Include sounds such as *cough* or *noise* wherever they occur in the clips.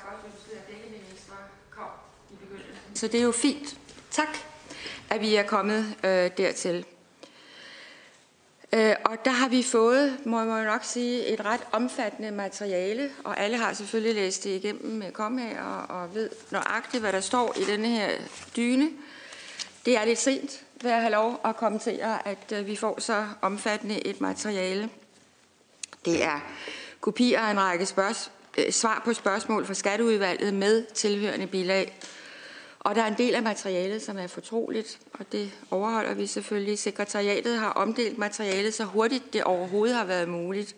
faktisk også ønsket, at begge ministre kom i begyndelsen. Så det er jo fint. Tak, at vi er kommet øh, dertil. Øh, og der har vi fået, må jeg nok sige, et ret omfattende materiale, og alle har selvfølgelig læst det igennem med kommager og og ved nøjagtigt, hvad der står i denne her dyne. Det er lidt sent, vil jeg have lov at kommentere, at øh, vi får så omfattende et materiale. Det er kopier af en række spørgsmål, Øh, svar på spørgsmål fra Skatteudvalget med tilhørende bilag. Og der er en del af materialet, som er fortroligt, og det overholder vi selvfølgelig. Sekretariatet har omdelt materialet så hurtigt det overhovedet har været muligt.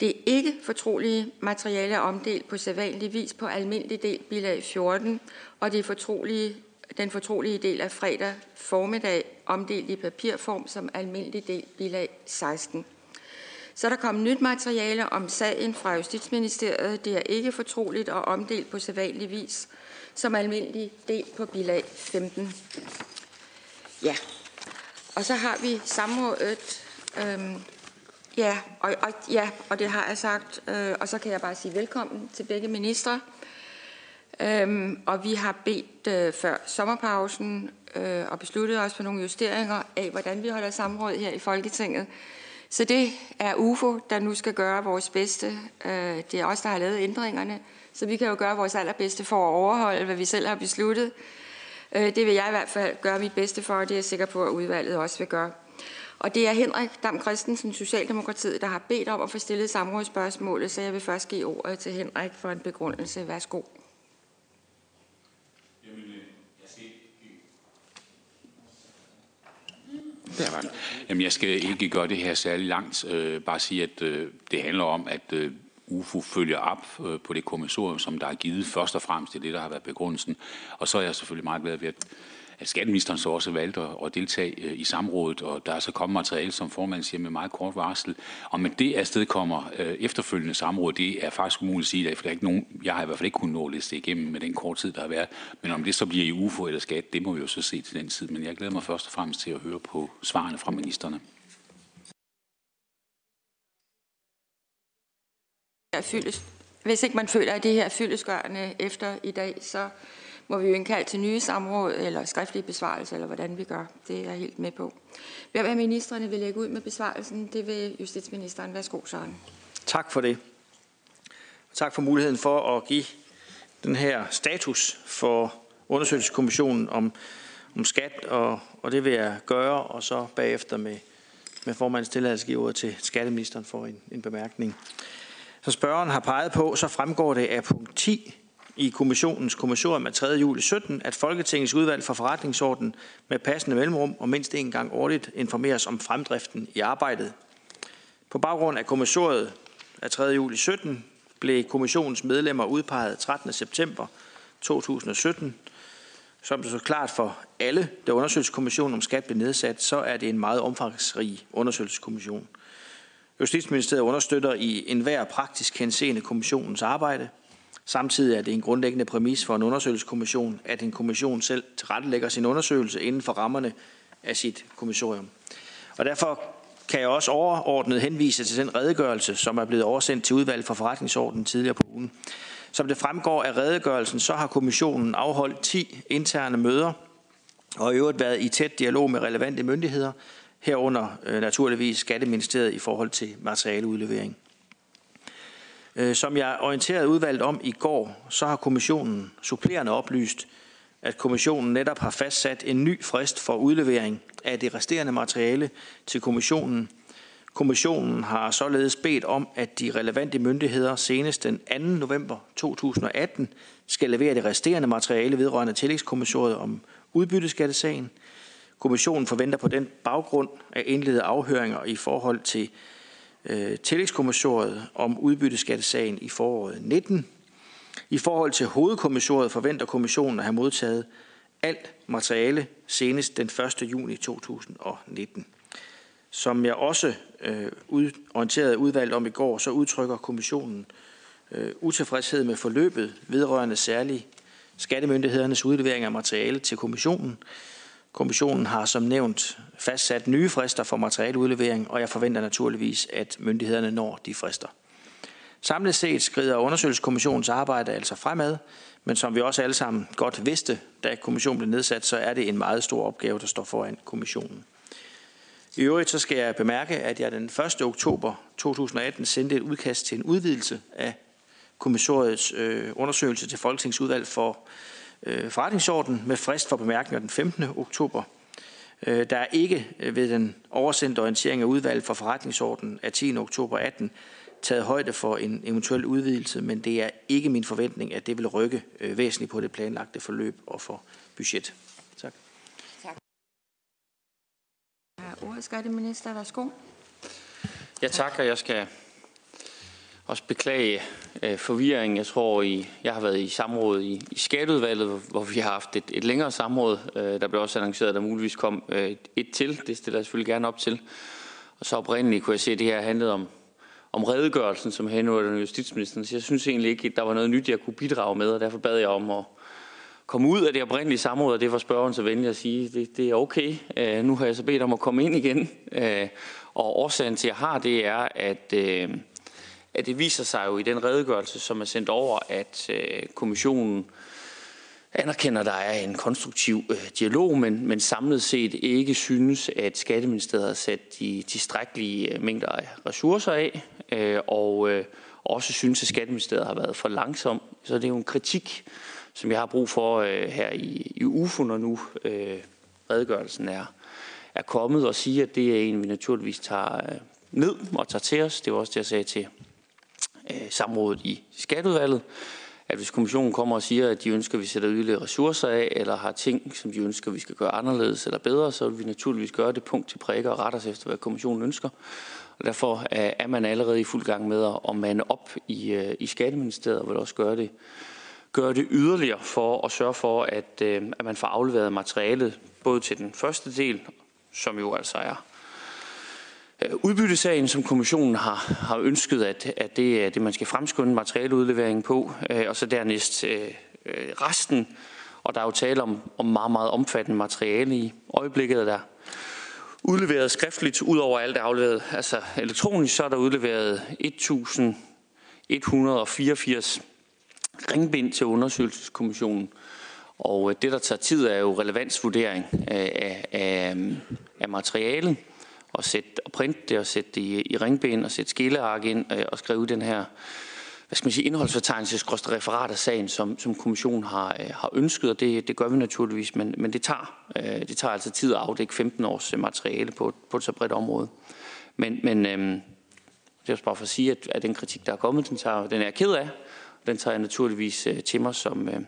Det ikke fortrolige materiale er omdelt på sædvanlig vis på almindelig del bilag 14, og det fortrolige, den fortrolige del af fredag formiddag omdelt i papirform som almindelig del bilag 16. Så er der kommet nyt materiale om sagen fra Justitsministeriet. Det er ikke fortroligt og omdelt på sædvanlig vis som almindelig del på bilag 15. Ja, og så har vi samrådet. Øhm, ja, og, og, ja, og det har jeg sagt. Øh, og så kan jeg bare sige velkommen til begge ministre. Øhm, og vi har bedt øh, før sommerpausen øh, og besluttet os på nogle justeringer af, hvordan vi holder samråd her i Folketinget. Så det er UFO, der nu skal gøre vores bedste. Øh, det er os, der har lavet ændringerne. Så vi kan jo gøre vores allerbedste for at overholde, hvad vi selv har besluttet. Øh, det vil jeg i hvert fald gøre mit bedste for, og det er jeg sikker på, at udvalget også vil gøre. Og det er Henrik Dam Christensen, Socialdemokratiet, der har bedt om at få stillet samrådsspørgsmålet, så jeg vil først give ordet til Henrik for en begrundelse. Værsgo. Jamen, Jamen, jeg skal ikke gøre det her særlig langt. Øh, bare sige, at øh, det handler om, at øh, UFO følger op øh, på det kommissorium, som der er givet først og fremmest. Det er det, der har været begrundelsen. Og så er jeg selvfølgelig meget glad ved, at at skatteministeren så også valgte at deltage øh, i samrådet, og der er så kommet materiale, som formanden siger, med meget kort varsel. Og med det afsted kommer øh, efterfølgende samråd, det er faktisk umuligt at sige, for der er ikke nogen, jeg har i hvert fald ikke kunnet nå at læse det igennem med den kort tid, der har været. Men om det så bliver i UFO eller skat, det må vi jo så se til den tid. Men jeg glæder mig først og fremmest til at høre på svarene fra ministerne. fyldes. Hvis ikke man føler, at det her er fyldesgørende efter i dag, så må vi jo indkalde til nye samråd eller skriftlige besvarelser, eller hvordan vi gør. Det er jeg helt med på. Hvem af ministerne vil lægge ud med besvarelsen? Det vil justitsministeren. Værsgo, Søren. Tak for det. Tak for muligheden for at give den her status for undersøgelseskommissionen om, om skat, og, og det vil jeg gøre, og så bagefter med, med formandens tilladelse give ordet til skatteministeren for en, en bemærkning. Som spørgeren har peget på, så fremgår det af punkt 10 i kommissionens kommissorium af 3. juli 17, at Folketingets udvalg for forretningsorden med passende mellemrum og mindst en gang årligt informeres om fremdriften i arbejdet. På baggrund af kommissoriet af 3. juli 17 blev kommissionens medlemmer udpeget 13. september 2017. Som det så klart for alle, da undersøgelseskommissionen om skat blev nedsat, så er det en meget omfangsrig undersøgelseskommission. Justitsministeriet understøtter i enhver praktisk henseende kommissionens arbejde. Samtidig er det en grundlæggende præmis for en undersøgelseskommission, at en kommission selv tilrettelægger sin undersøgelse inden for rammerne af sit kommissorium. Og derfor kan jeg også overordnet henvise til den redegørelse, som er blevet oversendt til udvalget for forretningsordenen tidligere på ugen. Som det fremgår af redegørelsen, så har kommissionen afholdt 10 interne møder og i øvrigt været i tæt dialog med relevante myndigheder, herunder øh, naturligvis Skatteministeriet i forhold til materialeudlevering. Øh, som jeg orienterede udvalget om i går, så har kommissionen supplerende oplyst, at kommissionen netop har fastsat en ny frist for udlevering af det resterende materiale til kommissionen. Kommissionen har således bedt om, at de relevante myndigheder senest den 2. november 2018 skal levere det resterende materiale vedrørende tillægskommissoriet om udbytteskattesagen, Kommissionen forventer på den baggrund at indlede afhøringer i forhold til øh, tillægskommissoriet om udbytteskattesagen i foråret 19. I forhold til hovedkommissoriet forventer kommissionen at have modtaget alt materiale senest den 1. juni 2019. Som jeg også øh, ud, orienterede udvalget om i går, så udtrykker kommissionen øh, utilfredshed med forløbet vedrørende særligt skattemyndighedernes udlevering af materiale til kommissionen, Kommissionen har som nævnt fastsat nye frister for materialeudlevering, og jeg forventer naturligvis, at myndighederne når de frister. Samlet set skrider undersøgelseskommissionens arbejde altså fremad, men som vi også alle sammen godt vidste, da kommissionen blev nedsat, så er det en meget stor opgave, der står foran kommissionen. I øvrigt så skal jeg bemærke, at jeg den 1. oktober 2018 sendte et udkast til en udvidelse af kommissoriets øh, undersøgelse til Folketingsudvalg for øh, forretningsorden med frist for bemærkninger den 15. oktober. Øh, der er ikke øh, ved den oversendte orientering af udvalget for forretningsordenen af 10. oktober 18 taget højde for en eventuel udvidelse, men det er ikke min forventning, at det vil rykke øh, væsentligt på det planlagte forløb og for budget. Tak. Tak. Ordet skatteminister, værsgo. Ja, tak, og jeg skal også beklage øh, forvirringen. Jeg tror, I, jeg har været i samråd i, i skatteudvalget, hvor vi har haft et, et længere samråd. Øh, der blev også annonceret, at der muligvis kom øh, et til. Det stiller jeg selvfølgelig gerne op til. Og så oprindeligt kunne jeg se, at det her handlede om, om redegørelsen, som henvendte justitsministeren. Så jeg synes egentlig ikke, at der var noget nyt, jeg kunne bidrage med, og derfor bad jeg om at komme ud af det oprindelige samråd, og det var spørgeren så venlig at sige, det, det er okay. Øh, nu har jeg så bedt om at komme ind igen. Øh, og årsagen til, at jeg har det, er, at, Øh, at det viser sig jo i den redegørelse, som er sendt over, at øh, kommissionen anerkender, at der er en konstruktiv øh, dialog, men, men samlet set ikke synes, at Skatteministeriet har sat de tilstrækkelige øh, mængder af ressourcer af, og også synes, at Skatteministeriet har været for langsom. Så det er jo en kritik, som jeg har brug for øh, her i, i UFO, når nu øh, redegørelsen er, er kommet, og sige, at det er en, vi naturligvis tager øh, ned og tager til os. Det var også det, jeg sagde til Øh, samrådet i skatteudvalget, at hvis kommissionen kommer og siger, at de ønsker, at vi sætter yderligere ressourcer af, eller har ting, som de ønsker, at vi skal gøre anderledes eller bedre, så vil vi naturligvis gøre det punkt til prikker og rette os efter, hvad kommissionen ønsker. Og derfor er man allerede i fuld gang med at mande op i, øh, i Skatteministeriet, og vil også gøre det gøre det yderligere for at sørge for, at, øh, at man får afleveret materialet både til den første del, som jo altså er Øh, udbyttesagen, som kommissionen har, har ønsket, at, at det er det, man skal fremskynde materialeudleveringen på, øh, og så dernæst øh, resten. Og der er jo tale om, om meget, meget omfattende materiale i øjeblikket, der udleveret skriftligt, ud over alt er afleveret altså elektronisk, så er der udleveret 1184 ringbind til undersøgelseskommissionen. Og det, der tager tid, er jo relevansvurdering af, af, af materialet, at sætte, og printe det og sætte det i, i ringbind og sætte skilleark ind øh, og skrive den her hvad skal man sige, indholdsfortegnelse, referat af sagen, som, som kommissionen har, øh, har ønsket, og det, det gør vi naturligvis, men, men det, tager, øh, det tager altså tid at afdække 15 års øh, materiale på, på et så bredt område. Men, men øh, det er også bare for at sige, at, at den kritik, der er kommet, den, tager, den er jeg ked af, den tager jeg naturligvis øh, til mig som, øh,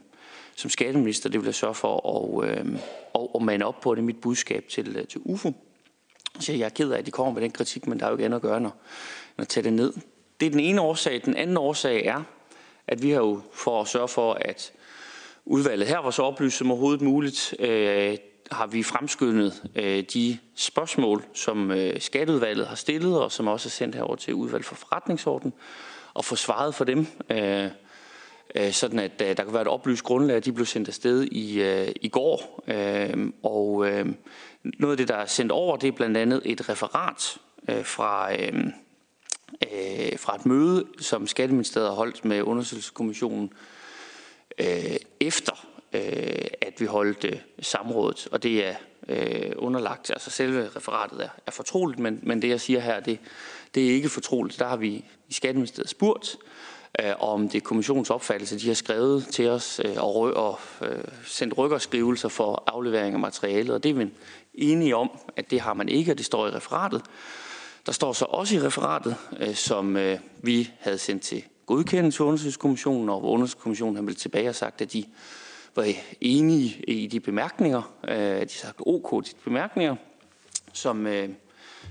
som skatteminister. Det vil jeg sørge for at, øh, at, at mande op på. Det er mit budskab til, øh, til UFO. Så jeg er ked af, at de kommer med den kritik, men der er jo ikke andet at gøre, når, når tage det ned. Det er den ene årsag. Den anden årsag er, at vi har jo for at sørge for, at udvalget her var så oplyst som overhovedet muligt, øh, har vi fremskyndet øh, de spørgsmål, som øh, skatteudvalget har stillet, og som også er sendt herover til udvalg for forretningsorden og få svaret for dem, øh, øh, sådan at øh, der kan være et oplyst grundlag, at de blev sendt afsted i, øh, i går. Øh, og øh, noget af det, der er sendt over, det er blandt andet et referat øh, fra, øh, øh, fra et møde, som Skatteministeriet har holdt med undersøgelseskommissionen efter, at vi holdt samrådet. Og det er underlagt, altså selve referatet er, er fortroligt, men, men det jeg siger her, det, det er ikke fortroligt. Der har vi i Skatteministeriet spurgt, øh, om det er kommissionens opfattelse. De har skrevet til os øh, og, og øh, sendt rykkerskrivelser for aflevering af materialet, og det er vi enige om, at det har man ikke, og det står i referatet. Der står så også i referatet, øh, som øh, vi havde sendt til godkendelse til undersøgelseskommissionen, og hvor undersøgelseskommissionen har meldt tilbage og sagt, at de var enige i de bemærkninger, øh, de sagde sagt OK til de bemærkninger, som, øh,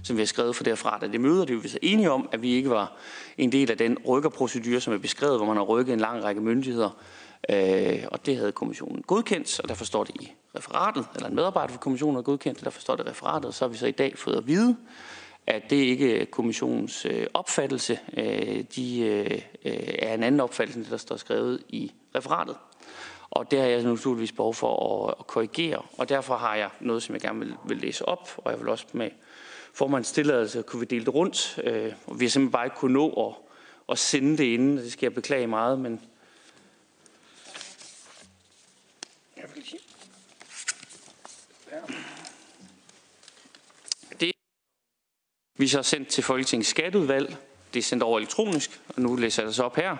som vi har skrevet for derfra, da det møder, det er vi så enige om, at vi ikke var en del af den rykkerprocedur, som er beskrevet, hvor man har rykket en lang række myndigheder. Øh, og det havde kommissionen godkendt, og derfor står det i referatet, eller en medarbejder for kommissionen har godkendt det, derfor står det i referatet, og så har vi så i dag fået at vide, at det ikke er kommissionens øh, opfattelse. Øh, de øh, er en anden opfattelse, end det, der står skrevet i referatet. Og det har jeg naturligvis behov for at, at korrigere, og derfor har jeg noget, som jeg gerne vil, vil læse op, og jeg vil også med formandens tilladelse kunne vi dele det rundt. Øh, og vi har simpelthen bare ikke kunne nå at, at sende det inden. Det skal jeg beklage meget, men vi så har sendt til Folketingets skatteudvalg. Det er sendt over elektronisk, og nu læser jeg det så op her.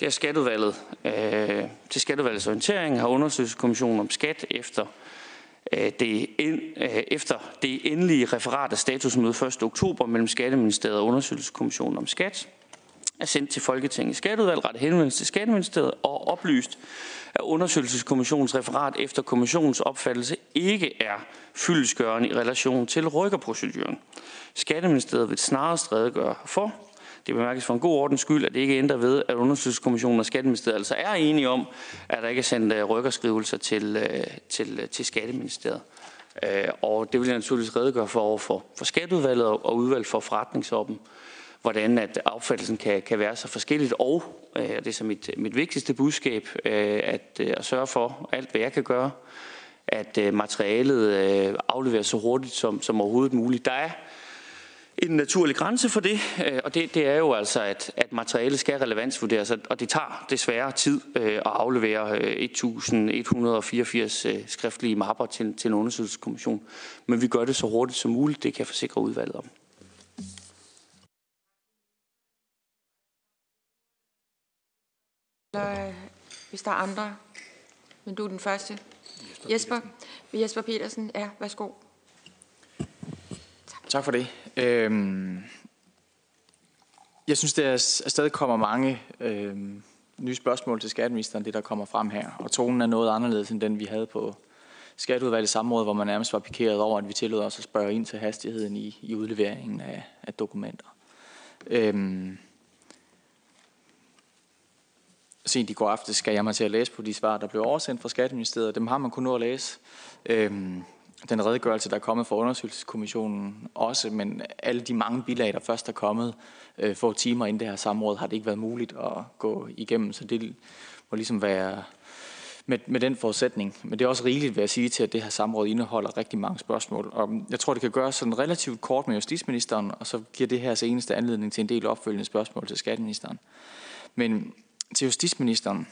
Det er skatteudvalget. Øh, til skatteudvalgets orientering har undersøgelseskommissionen om skat efter øh, det, ind, øh, efter det endelige referat af statusmøde 1. oktober mellem Skatteministeriet og undersøgelseskommissionen om skat er sendt til Folketingets skatteudvalg, rettet henvendelse til Skatteministeriet og oplyst, at undersøgelseskommissionens referat efter kommissionens opfattelse ikke er fyldesgørende i relation til rykkerproceduren. Skatteministeriet vil snarest redegøre for, det bemærkes for en god ordens skyld, at det ikke ændrer ved, at undersøgelseskommissionen og Skatteministeriet altså er enige om, at der ikke er sendt øh, rykkerskrivelser til, øh, til, øh, til Skatteministeriet. Og det vil jeg naturligvis redegøre for over for, for Skatteudvalget og udvalg for forretningsorden hvordan at opfattelsen kan, kan være så forskelligt. Og øh, det er så mit, mit vigtigste budskab, øh, at, øh, at sørge for alt, hvad jeg kan gøre, at materialet afleveres så hurtigt som, som overhovedet muligt. Der er en naturlig grænse for det, øh, og det, det er jo altså, at, at materialet skal relevansvurderes, og det tager desværre tid øh, at aflevere 1184 øh, skriftlige mapper til, til en undersøgelseskommission. Men vi gør det så hurtigt som muligt, det kan jeg forsikre udvalget om. Hvis der er andre, men du er den første. Jesper, Jesper Petersen, ja, værsgo. Tak for det. Øhm, jeg synes, der stadig kommer mange øhm, nye spørgsmål til skatteministeren, det der kommer frem her. Og tonen er noget anderledes end den, vi havde på skatteudvalgets samråd, hvor man nærmest var pikeret over, at vi tillod os at spørge ind til hastigheden i, i udleveringen af, af dokumenter. Øhm, sent i går aftes skal jeg mig til at læse på de svar, der blev oversendt fra Skatteministeriet. Dem har man kun nå at læse. Øhm, den redegørelse, der er kommet fra undersøgelseskommissionen også, men alle de mange bilag, der først er kommet øh, få timer inden det her samråd, har det ikke været muligt at gå igennem, så det må ligesom være med, med den forudsætning. Men det er også rigeligt, vil jeg sige, til at det her samråd indeholder rigtig mange spørgsmål. Og jeg tror, det kan gøres sådan relativt kort med justitsministeren, og så giver det her seneste anledning til en del opfølgende spørgsmål til skatteministeren. Men til justitsministeren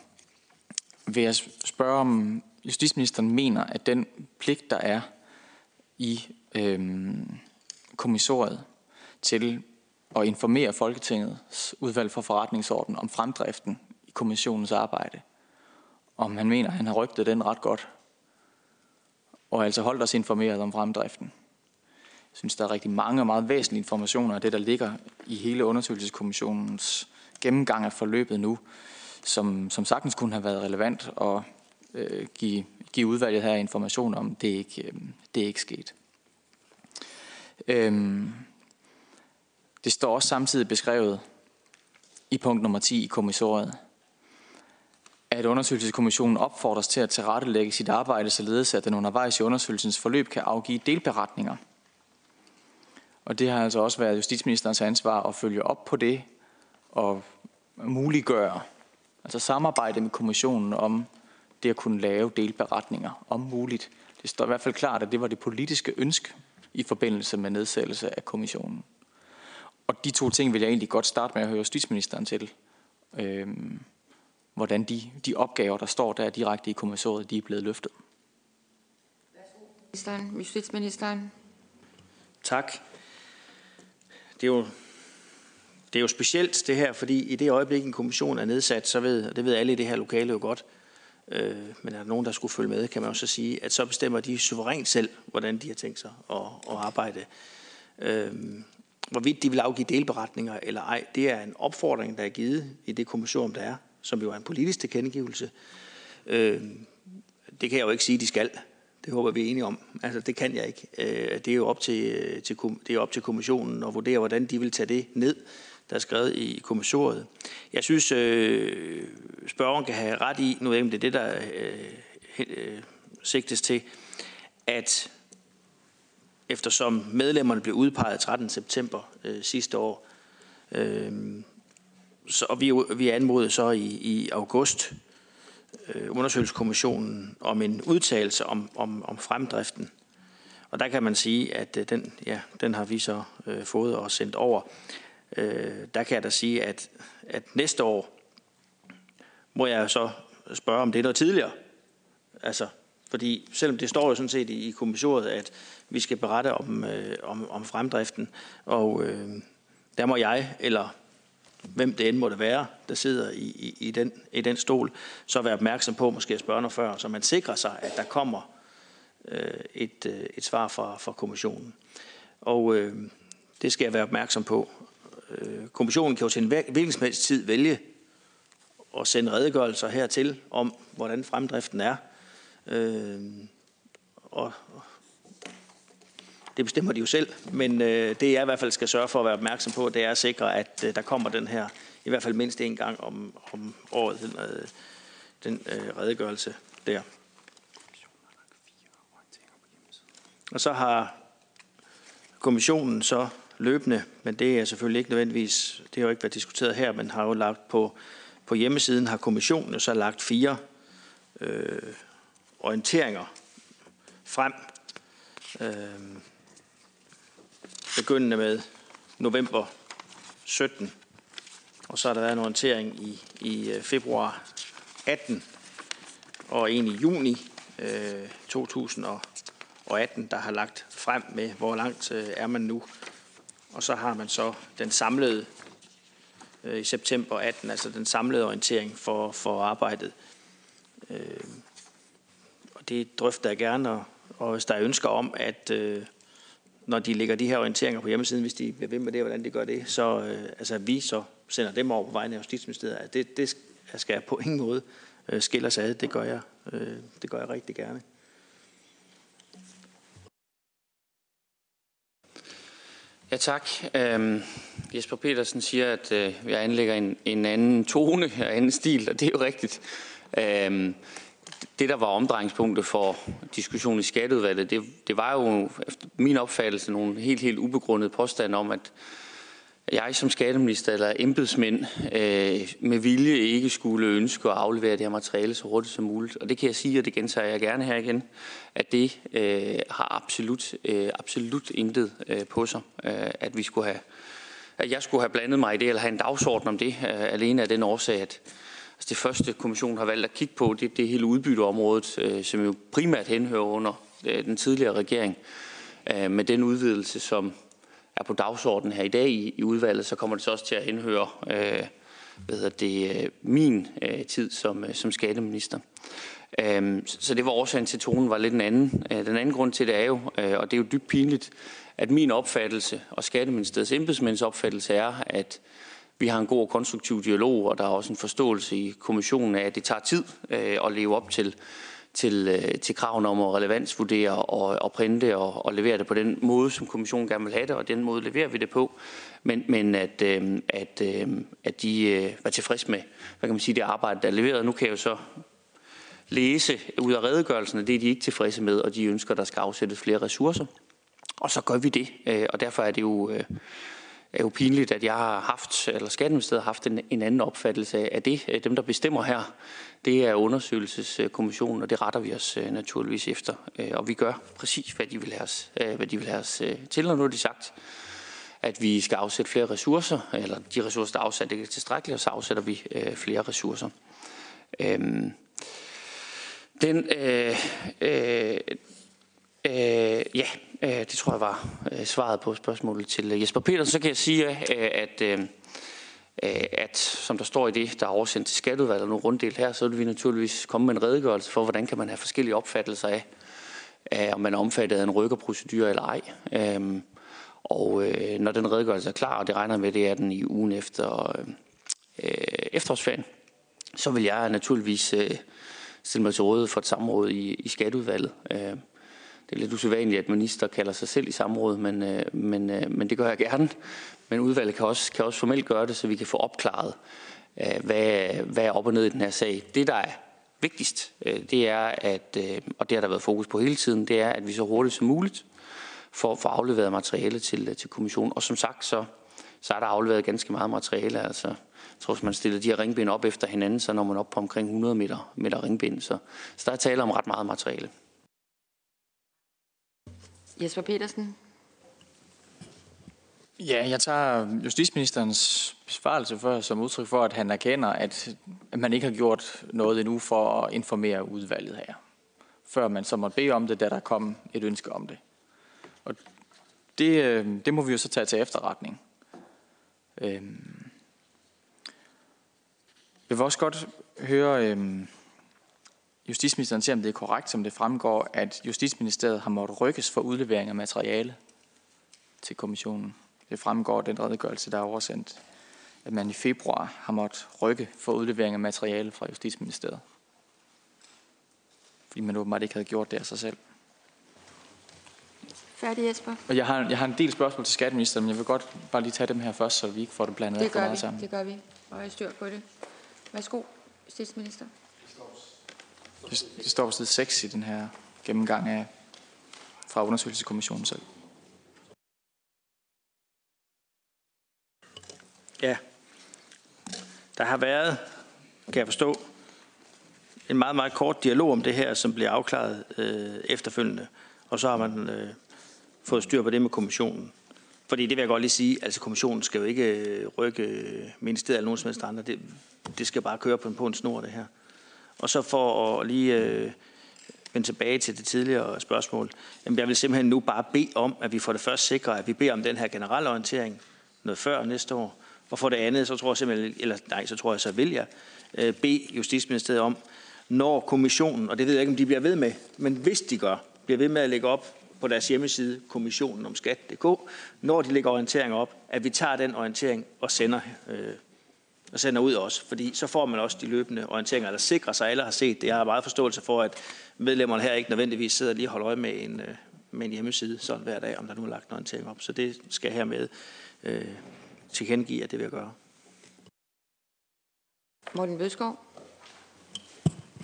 vil jeg spørge, om justitsministeren mener, at den pligt, der er i øhm, kommissoriet til at informere Folketingets udvalg for forretningsorden om fremdriften i kommissionens arbejde. Om han mener, at han har rygtet den ret godt. Og altså holdt os informeret om fremdriften. Jeg synes, der er rigtig mange og meget væsentlige informationer af det, der ligger i hele undersøgelseskommissionens gennemgang af forløbet nu, som, som sagtens kunne have været relevant at øh, give give udvalget her information om, det er ikke, øh, det er ikke sket. Øhm, det står også samtidig beskrevet i punkt nummer 10 i kommissoriet, at undersøgelseskommissionen opfordres til at tilrettelægge sit arbejde, således at den undervejs i undersøgelsens forløb kan afgive delberetninger. Og det har altså også været justitsministerens ansvar at følge op på det og muliggøre, altså samarbejde med kommissionen om det at kunne lave delberetninger om muligt. Det står i hvert fald klart, at det var det politiske ønske i forbindelse med nedsættelse af kommissionen. Og de to ting vil jeg egentlig godt starte med at høre justitsministeren til. Øhm, hvordan de, de opgaver, der står der direkte i kommissoriet, de er blevet løftet. Ministeren, justitsministeren. Tak. Det er jo det er jo specielt det her, fordi i det øjeblik, en kommission er nedsat, så ved, og det ved alle i det her lokale jo godt, øh, men er der nogen, der skulle følge med, kan man også sige, at så bestemmer de suverænt selv, hvordan de har tænkt sig at, at arbejde. Øh, hvorvidt de vil afgive delberetninger eller ej, det er en opfordring, der er givet i det kommission, der er, som jo er en politisk tilkendegivelse. Øh, det kan jeg jo ikke sige, de skal. Det håber vi er enige om. Altså, det kan jeg ikke. Øh, det er jo op til, øh, til, det er op til kommissionen at vurdere, hvordan de vil tage det ned der er skrevet i kommissoriet. Jeg synes, øh, spørgeren kan have ret i, nu ved jeg det er det, der øh, øh, sigtes til, at eftersom medlemmerne blev udpeget 13. september øh, sidste år, øh, så, og vi, vi anmodede så i, i august øh, undersøgelseskommissionen om en udtalelse om, om, om fremdriften. Og der kan man sige, at øh, den, ja, den har vi så øh, fået og sendt over øh, der kan jeg da sige, at at næste år må jeg så spørge, om det er noget tidligere. Altså, fordi selvom det står jo sådan set i, i kommissoriet, at vi skal berette om, øh, om, om fremdriften, og øh, der må jeg, eller hvem det end måtte være, der sidder i, i, i, den, i den stol, så være opmærksom på måske at spørge noget før, så man sikrer sig, at der kommer øh, et, øh, et svar fra, fra kommissionen. Og øh, det skal jeg være opmærksom på. Øh, kommissionen kan jo til en hvilken som helst tid vælge at sende redegørelser hertil om, hvordan fremdriften er. Øh, og det bestemmer de jo selv, men øh, det jeg i hvert fald skal sørge for at være opmærksom på, det er at sikre, at øh, der kommer den her, i hvert fald mindst en gang om, om året, den, øh, den øh, redegørelse der. Og så har kommissionen så løbende, men det er selvfølgelig ikke nødvendigvis, det har jo ikke været diskuteret her, men har jo lagt på, på hjemmesiden, har kommissionen jo så lagt fire øh, orienteringer frem. Øh, begyndende med november 17, og så har der været en orientering i, i øh, februar 18 og en i juni øh, 2018, der har lagt frem med, hvor langt øh, er man nu. Og så har man så den samlede øh, i september 18, altså den samlede orientering for, for arbejdet. Øh, og det drøfter jeg gerne, og, og hvis der er ønsker om, at øh, når de lægger de her orienteringer på hjemmesiden, hvis de bliver ved med det, hvordan de gør det, så øh, altså, vi så sender dem over på vegne af Justitsministeriet. Det, det skal jeg på ingen måde øh, skille sig ad. Det gør jeg, øh, det gør jeg rigtig gerne. Ja, tak. Øhm, Jesper Petersen siger, at øh, jeg anlægger en, en anden tone og anden stil, og det er jo rigtigt. Øhm, det, der var omdrejningspunktet for diskussionen i skatteudvalget, det, det var jo efter min opfattelse nogle helt, helt ubegrundede påstande om, at jeg som skatteminister eller embedsmænd øh, med vilje ikke skulle ønske at aflevere det her materiale så hurtigt som muligt. Og det kan jeg sige, og det gentager jeg gerne her igen, at det øh, har absolut, øh, absolut intet øh, på sig, øh, at vi skulle have at jeg skulle have blandet mig i det, eller have en dagsorden om det, øh, alene af den årsag, at Altså det første, kommissionen har valgt at kigge på, det, det er hele udbytteområdet, øh, som jo primært henhører under øh, den tidligere regering. Øh, med den udvidelse, som er på dagsordenen her i dag i, i udvalget, så kommer det så også til at henhøre øh, hvad hedder det, øh, min øh, tid som, øh, som skatteminister. Øh, så det var årsagen til, at tonen var lidt en anden. Øh, den anden grund til det er jo, øh, og det er jo dybt pinligt, at min opfattelse og Skatteministeriets embedsmænds opfattelse er, at vi har en god og konstruktiv dialog, og der er også en forståelse i kommissionen af, at det tager tid øh, at leve op til, til, øh, til kravene om at relevansvurdere og, og printe og, og levere det på den måde, som kommissionen gerne vil have det, og den måde leverer vi det på. Men, men at, øh, at, øh, at de øh, var tilfreds med hvad kan man sige, det arbejde, der er leveret. Nu kan jeg jo så læse ud af redegørelsen, at det er de ikke tilfredse med, og de ønsker, at der skal afsættes flere ressourcer. Og så gør vi det, øh, og derfor er det jo øh, er jo pinligt, at jeg har haft, eller Skatteministeriet har haft en, en anden opfattelse af det. Øh, dem, der bestemmer her, det er undersøgelseskommissionen, og det retter vi os øh, naturligvis efter. Øh, og vi gør præcis, hvad de vil have os, hvad de vil have os til, og nu har de sagt, at vi skal afsætte flere ressourcer, eller de ressourcer, der er afsat, ikke er tilstrækkelige, og så afsætter vi flere ressourcer. Øhm, den, øh, øh, øh, ja, Øh, det tror jeg var øh, svaret på spørgsmålet til øh, Jesper Petersen. Så kan jeg sige, at, at som der står i det, der er oversendt til skatteudvalget nu runddelt her, så vil vi naturligvis komme med en redegørelse for, hvordan kan man have forskellige opfattelser af, om man er omfattet af en rykkerprocedur eller ej. Øhm, og når den redegørelse er klar, og det regner med, det er den i ugen efter efterårsferien, så vil jeg naturligvis stille mig til rådighed for et samråd i, i skatteudvalget. Det er lidt usædvanligt, at minister kalder sig selv i samråd, men, øh, men, øh, men det gør jeg gerne. Men udvalget kan også, kan også formelt gøre det, så vi kan få opklaret, øh, hvad, hvad er op og ned i den her sag. Det, der er vigtigst, øh, det er, at, øh, og det har der været fokus på hele tiden, det er, at vi så hurtigt som muligt får, får afleveret materiale til, øh, til kommissionen. Og som sagt, så, så er der afleveret ganske meget materiale. Altså, jeg tror, hvis man stiller de her ringbind op efter hinanden, så når man op på omkring 100 meter, meter ringbind. Så, så der er tale om ret meget materiale. Jesper Petersen. Ja, jeg tager justitsministerens besvarelse for som udtryk for, at han erkender, at man ikke har gjort noget endnu for at informere udvalget her, før man så måtte bede om det, da der kom et ønske om det. Og det, øh, det må vi jo så tage til efterretning. Øhm. Jeg vil også godt høre øhm, justitsministeren se, om det er korrekt, som det fremgår, at Justitsministeriet har måttet rykkes for udlevering af materiale til kommissionen. Det fremgår den redegørelse, der er oversendt, at man i februar har måttet rykke for udlevering af materiale fra Justitsministeriet. Fordi man åbenbart ikke havde gjort det af sig selv. Færdig, Jesper. Og jeg har, jeg har en del spørgsmål til skatteministeren, men jeg vil godt bare lige tage dem her først, så vi ikke får det blandet det for meget vi. sammen. Det gør vi. Og jeg styr på det. Værsgo, justitsminister. Det, står på side 6 i den her gennemgang af fra undersøgelseskommissionen selv. Ja. Der har været, kan jeg forstå, en meget, meget kort dialog om det her, som bliver afklaret øh, efterfølgende. Og så har man øh, fået styr på det med kommissionen. Fordi det vil jeg godt lige sige, altså kommissionen skal jo ikke øh, rykke øh, ministeriet eller nogen som helst andre. Det, det skal bare køre på en, på en snor, det her. Og så for at lige øh, vende tilbage til det tidligere spørgsmål. Jamen, jeg vil simpelthen nu bare bede om, at vi for det første sikrer, at vi beder om den her generelle orientering noget før næste år. Og for det andet, så tror jeg simpelthen, eller nej, så tror jeg, så vil jeg øh, bede Justitsministeriet om, når kommissionen, og det ved jeg ikke, om de bliver ved med, men hvis de gør, bliver ved med at lægge op på deres hjemmeside, kommissionen om skat.dk, når de lægger orientering op, at vi tager den orientering og sender, øh, og sender ud også. Fordi så får man også de løbende orienteringer, der sikrer sig, at alle har set det. Jeg har meget forståelse for, at medlemmerne her ikke nødvendigvis sidder lige og holder øje med en, øh, med en hjemmeside sådan hver dag, om der nu er lagt en orientering op. Så det skal jeg hermed øh, tilkendegive, at det vil jeg gøre. Morten Bødskov.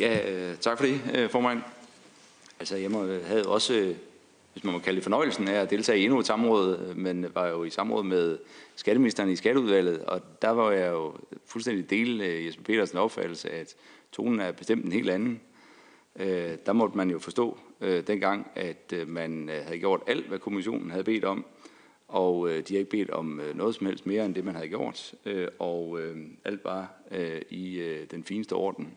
Ja, øh, tak for det, øh, formand. Altså, jeg må, havde også, hvis man må kalde det fornøjelsen af at deltage i endnu et samråd, øh, men var jo i samråd med skatteministeren i skatteudvalget, og der var jeg jo fuldstændig del øh, Jesper Petersens opfattelse, at tonen er bestemt en helt anden. Øh, der måtte man jo forstå øh, dengang, at øh, man øh, havde gjort alt, hvad kommissionen havde bedt om, og øh, de har ikke bedt om øh, noget som helst mere end det, man havde gjort, øh, og øh, alt var øh, i øh, den fineste orden.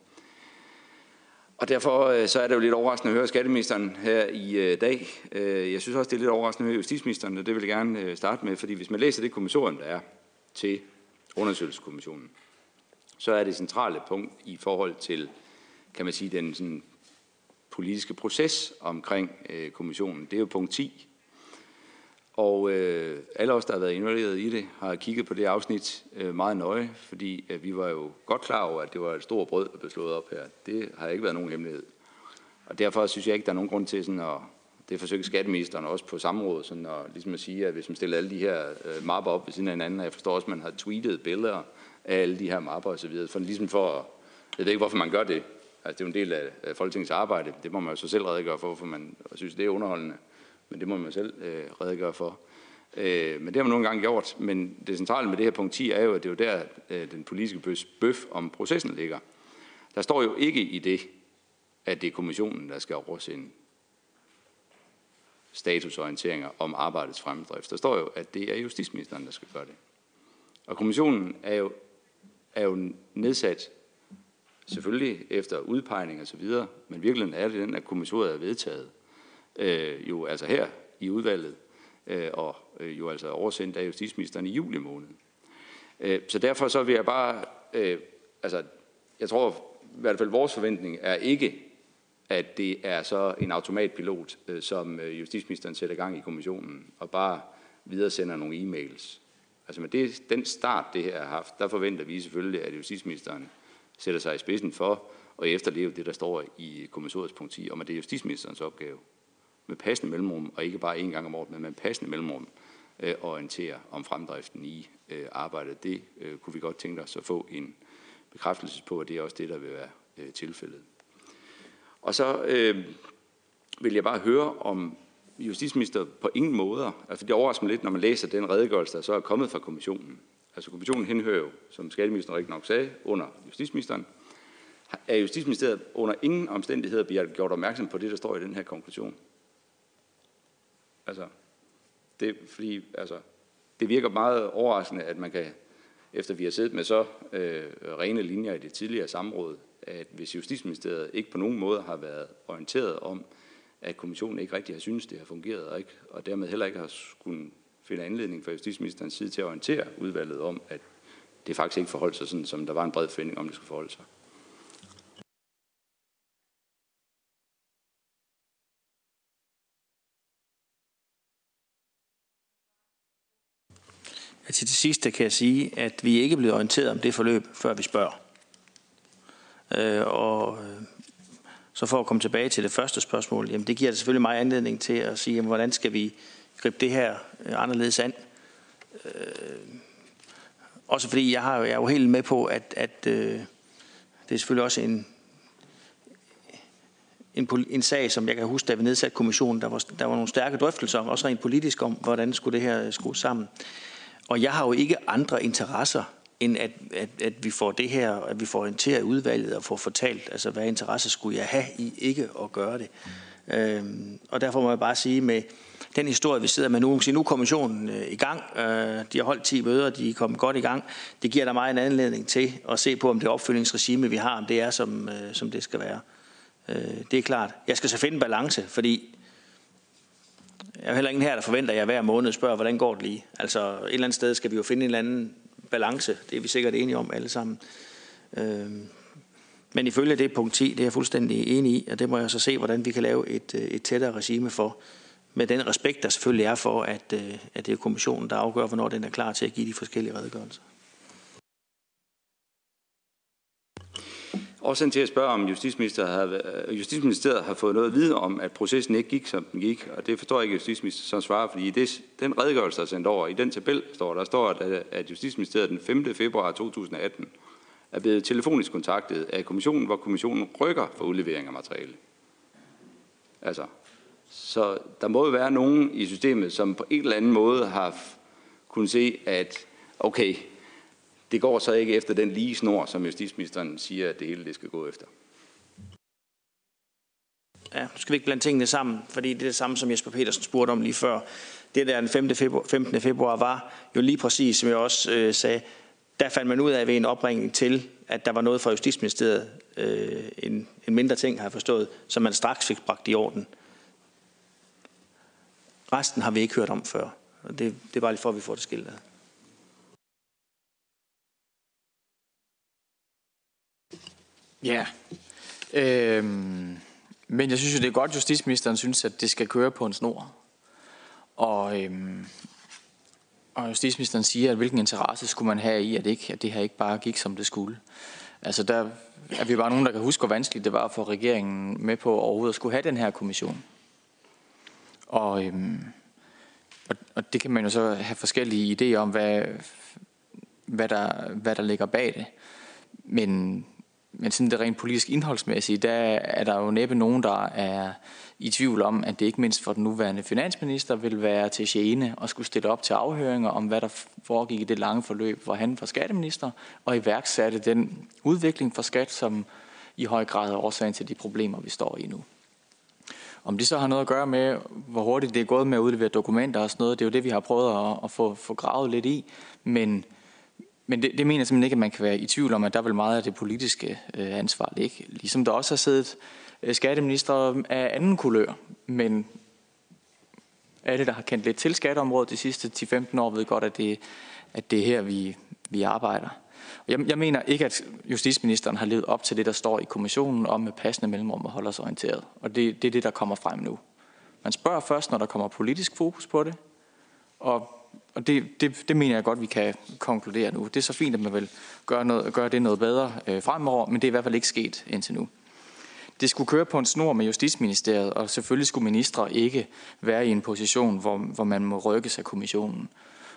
Og derfor øh, så er det jo lidt overraskende at høre skatteministeren her i øh, dag. Øh, jeg synes også, det er lidt overraskende at høre justitsministeren, og det vil jeg gerne starte med, fordi hvis man læser det kommissorium, der er til undersøgelseskommissionen, så er det centrale punkt i forhold til, kan man sige, den sådan, politiske proces omkring kommissionen. Det er jo punkt 10, og øh, alle os, der har været involveret i det, har kigget på det afsnit øh, meget nøje, fordi øh, vi var jo godt klar over, at det var et stort brød, der blev slået op her. Det har ikke været nogen hemmelighed. Og derfor synes jeg ikke, der er nogen grund til sådan at, det forsøger skatteministeren også på samrådet, sådan at, ligesom at sige, at hvis man stiller alle de her øh, mapper op ved siden af hinanden, og jeg forstår også, at man har tweetet billeder af alle de her mapper osv., for ligesom for, jeg ved ikke, hvorfor man gør det. Altså, det er jo en del af Folketingets arbejde. Det må man jo så selv redegøre for, hvorfor man synes, det er underholdende men det må man selv øh, redegøre for. Øh, men det har man nogle gange gjort, men det centrale med det her punkt 10 er jo, at det er jo der, øh, den politiske bøf om processen ligger. Der står jo ikke i det, at det er kommissionen, der skal oversende statusorienteringer om arbejdets fremdrift. Der står jo, at det er justitsministeren, der skal gøre det. Og kommissionen er jo, er jo nedsat selvfølgelig efter udpegning og så videre, men virkeligheden er det den, at kommissionen er vedtaget øh, jo altså her i udvalget, øh, og øh, jo altså oversendt af justitsministeren i juli måned. Øh, så derfor så vil jeg bare, øh, altså jeg tror i hvert fald vores forventning er ikke, at det er så en automatpilot, øh, som øh, justitsministeren sætter gang i kommissionen, og bare videre sender nogle e-mails. Altså med det, den start, det her har haft, der forventer vi selvfølgelig, at justitsministeren sætter sig i spidsen for at efterleve det, der står i kommissoriets punkt 10, om at det er justitsministerens opgave med passende mellemrum, og ikke bare en gang om året, men med passende mellemrum, øh, orientere om fremdriften i øh, arbejdet. Det øh, kunne vi godt tænke os at få en bekræftelse på, at det er også det, der vil være øh, tilfældet. Og så øh, vil jeg bare høre, om justitsminister på ingen måder, altså det overrasker mig lidt, når man læser den redegørelse, der så er kommet fra kommissionen. Altså kommissionen henhører jo, som skatteministeren rigtig nok sagde, under justitsministeren. Er justitsministeriet under ingen omstændigheder bliver gjort opmærksom på det, der står i den her konklusion? Altså, det fordi, altså, det virker meget overraskende, at man kan, efter vi har siddet med så øh, rene linjer i det tidligere samråd, at hvis Justitsministeriet ikke på nogen måde har været orienteret om, at kommissionen ikke rigtig har synes, det har fungeret, og, ikke, og dermed heller ikke har skulle finde anledning fra justitsministerens side til at orientere udvalget om, at det faktisk ikke forholdt sig sådan, som der var en bred forventning om, det skulle forholde sig. Til det sidste kan jeg sige, at vi ikke er blevet orienteret om det forløb, før vi spørger. Øh, og øh, så for at komme tilbage til det første spørgsmål, jamen det giver det selvfølgelig mig anledning til at sige, jamen, hvordan skal vi gribe det her øh, anderledes an? Øh, også fordi jeg, har, jeg er jo helt med på, at, at øh, det er selvfølgelig også en, en, en sag, som jeg kan huske, da vi nedsatte kommissionen, der var, der var nogle stærke drøftelser, også rent politisk om, hvordan skulle det her skrues sammen. Og jeg har jo ikke andre interesser, end at, at, at vi får det her, at vi får orienteret udvalget og får fortalt, altså hvad interesse skulle jeg have i ikke at gøre det. Øhm, og derfor må jeg bare sige med den historie, vi sidder med nu, nu er kommissionen øh, i gang, øh, de har holdt 10 møder, de er kommet godt i gang. Det giver der mig en anledning til at se på, om det opfølgningsregime, vi har, om det er, som, øh, som det skal være. Øh, det er klart. Jeg skal så finde en balance, fordi jeg er heller ingen her, der forventer, at jeg hver måned spørger, hvordan går det lige. Altså et eller andet sted skal vi jo finde en eller anden balance. Det er vi sikkert enige om alle sammen. Øh, men ifølge det punkt 10, det er jeg fuldstændig enig i, og det må jeg så se, hvordan vi kan lave et, øh, et tættere regime for. Med den respekt, der selvfølgelig er for, at, øh, at det er kommissionen, der afgør, hvornår den er klar til at give de forskellige redegørelser. Årsagen til at spørge, om Justitsministeriet har, øh, Justitsministeriet har fået noget at vide om, at processen ikke gik, som den gik, og det forstår jeg ikke, at Justitsministeriet svarer, fordi i det, den redegørelse, der er sendt over, i den tabel står der, står, at, at Justitsministeriet den 5. februar 2018 er blevet telefonisk kontaktet af kommissionen, hvor kommissionen rykker for udlevering af materiale. Altså, så der må jo være nogen i systemet, som på en eller anden måde har kunnet se, at okay, det går så ikke efter den lige snor, som justitsministeren siger, at det hele det skal gå efter. Ja, nu skal vi ikke blande tingene sammen, fordi det er det samme, som Jesper Petersen spurgte om lige før. Det der den 5. Februar, 15. februar var jo lige præcis, som jeg også øh, sagde, der fandt man ud af ved en opringning til, at der var noget fra Justitsministeriet, øh, en, en mindre ting har jeg forstået, som man straks fik bragt i orden. Resten har vi ikke hørt om før. Og det, det er bare lige for, at vi får det skilt Ja. Øhm, men jeg synes jo, det er godt, at justitsministeren synes, at det skal køre på en snor. Og, øhm, og justitsministeren siger, at hvilken interesse skulle man have i, at, ikke, at det her ikke bare gik, som det skulle. Altså der er vi bare nogen, der kan huske, hvor vanskeligt det var for regeringen med på overhovedet at skulle have den her kommission. Og, øhm, og, og det kan man jo så have forskellige idéer om, hvad, hvad, der, hvad der ligger bag det. Men men sådan det rent politisk indholdsmæssige, der er der jo næppe nogen, der er i tvivl om, at det ikke mindst for den nuværende finansminister vil være til gene og skulle stille op til afhøringer om, hvad der foregik i det lange forløb, hvor han var skatteminister, og iværksatte den udvikling for skat, som i høj grad er årsagen til de problemer, vi står i nu. Om det så har noget at gøre med, hvor hurtigt det er gået med at udlevere dokumenter og sådan noget, det er jo det, vi har prøvet at, at få, få gravet lidt i. Men men det, det mener jeg simpelthen ikke, at man kan være i tvivl om, at der vil meget af det politiske øh, ansvar ligge. Ligesom der også har siddet øh, skatteminister af anden kulør, men alle, der har kendt lidt til skatteområdet de sidste 10-15 år, ved godt, at det, at det er her, vi, vi arbejder. Jeg, jeg mener ikke, at justitsministeren har levet op til det, der står i kommissionen om med passende mellemrum at holde os orienteret. Og det, det er det, der kommer frem nu. Man spørger først, når der kommer politisk fokus på det, og og det, det, det mener jeg godt, vi kan konkludere nu. Det er så fint, at man vil gøre, noget, gøre det noget bedre øh, fremover, men det er i hvert fald ikke sket indtil nu. Det skulle køre på en snor med Justitsministeriet, og selvfølgelig skulle ministre ikke være i en position, hvor, hvor man må rykkes af kommissionen.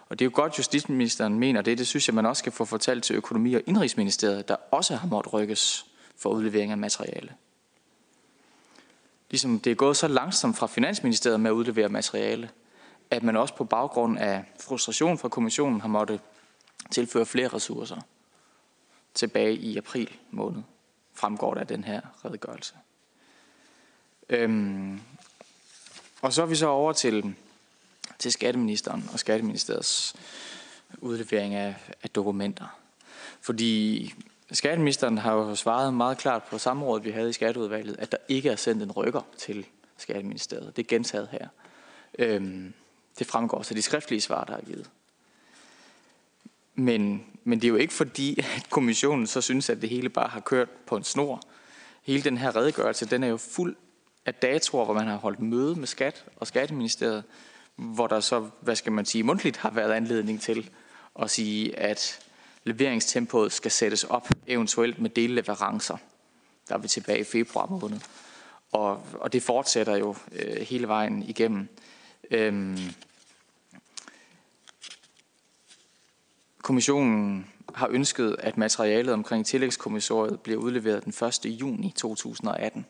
Og det er jo godt, at justitsministeren mener det. Det synes jeg, man også skal få fortalt til økonomi- og indrigsministeriet, der også har måttet rykkes for udlevering af materiale. Ligesom det er gået så langsomt fra Finansministeriet med at udlevere materiale, at man også på baggrund af frustration fra kommissionen har måttet tilføre flere ressourcer tilbage i april måned, fremgår der af den her redegørelse. Øhm, og så er vi så over til til skatteministeren og skatteministeriets udlevering af, af dokumenter. Fordi skatteministeren har jo svaret meget klart på samrådet, vi havde i skatteudvalget, at der ikke er sendt en rykker til skatteministeriet. Det er gentaget her. Øhm, det fremgår så de skriftlige svar, der er givet. Men, men det er jo ikke fordi, at kommissionen så synes, at det hele bare har kørt på en snor. Hele den her redegørelse, den er jo fuld af datoer, hvor man har holdt møde med skat og skatteministeriet, hvor der så, hvad skal man sige, mundtligt har været anledning til at sige, at leveringstempoet skal sættes op, eventuelt med delleverancer. Der er vi tilbage i februar måned. Og, og det fortsætter jo øh, hele vejen igennem. Øhm, kommissionen har ønsket, at materialet omkring tillægskommissoriet bliver udleveret den 1. juni 2018.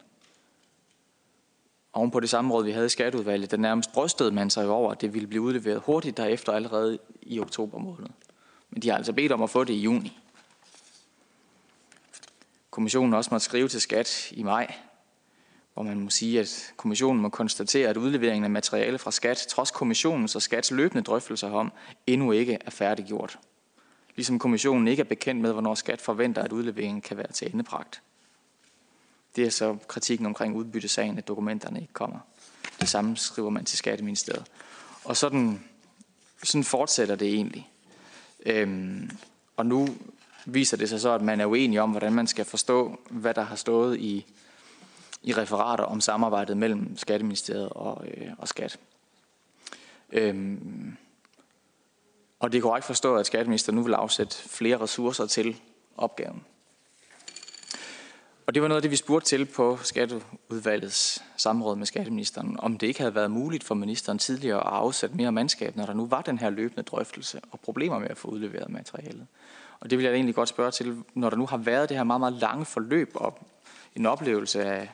Oven på det samme råd, vi havde i skatteudvalget, der nærmest brystede man sig over, at det ville blive udleveret hurtigt derefter allerede i oktober måned. Men de har altså bedt om at få det i juni. Kommissionen også måtte skrive til skat i maj, hvor man må sige, at kommissionen må konstatere, at udleveringen af materiale fra skat, trods kommissionens og skats løbende drøftelser om, endnu ikke er færdiggjort. Ligesom kommissionen ikke er bekendt med, hvornår skat forventer, at udleveringen kan være til endepragt. Det er så kritikken omkring udbyttesagen, at dokumenterne ikke kommer. Det samme skriver man til Skatteministeriet. Og sådan, sådan fortsætter det egentlig. Øhm, og nu viser det sig så, at man er uenig om, hvordan man skal forstå, hvad der har stået i, i referater om samarbejdet mellem Skatteministeriet og, øh, og Skat. Øhm, og det er korrekt forstået, at skatteminister nu vil afsætte flere ressourcer til opgaven. Og det var noget af det, vi spurgte til på Skatteudvalgets samråd med skatteministeren, om det ikke havde været muligt for ministeren tidligere at afsætte mere mandskab, når der nu var den her løbende drøftelse og problemer med at få udleveret materialet. Og det vil jeg egentlig godt spørge til, når der nu har været det her meget, meget lange forløb og en oplevelse af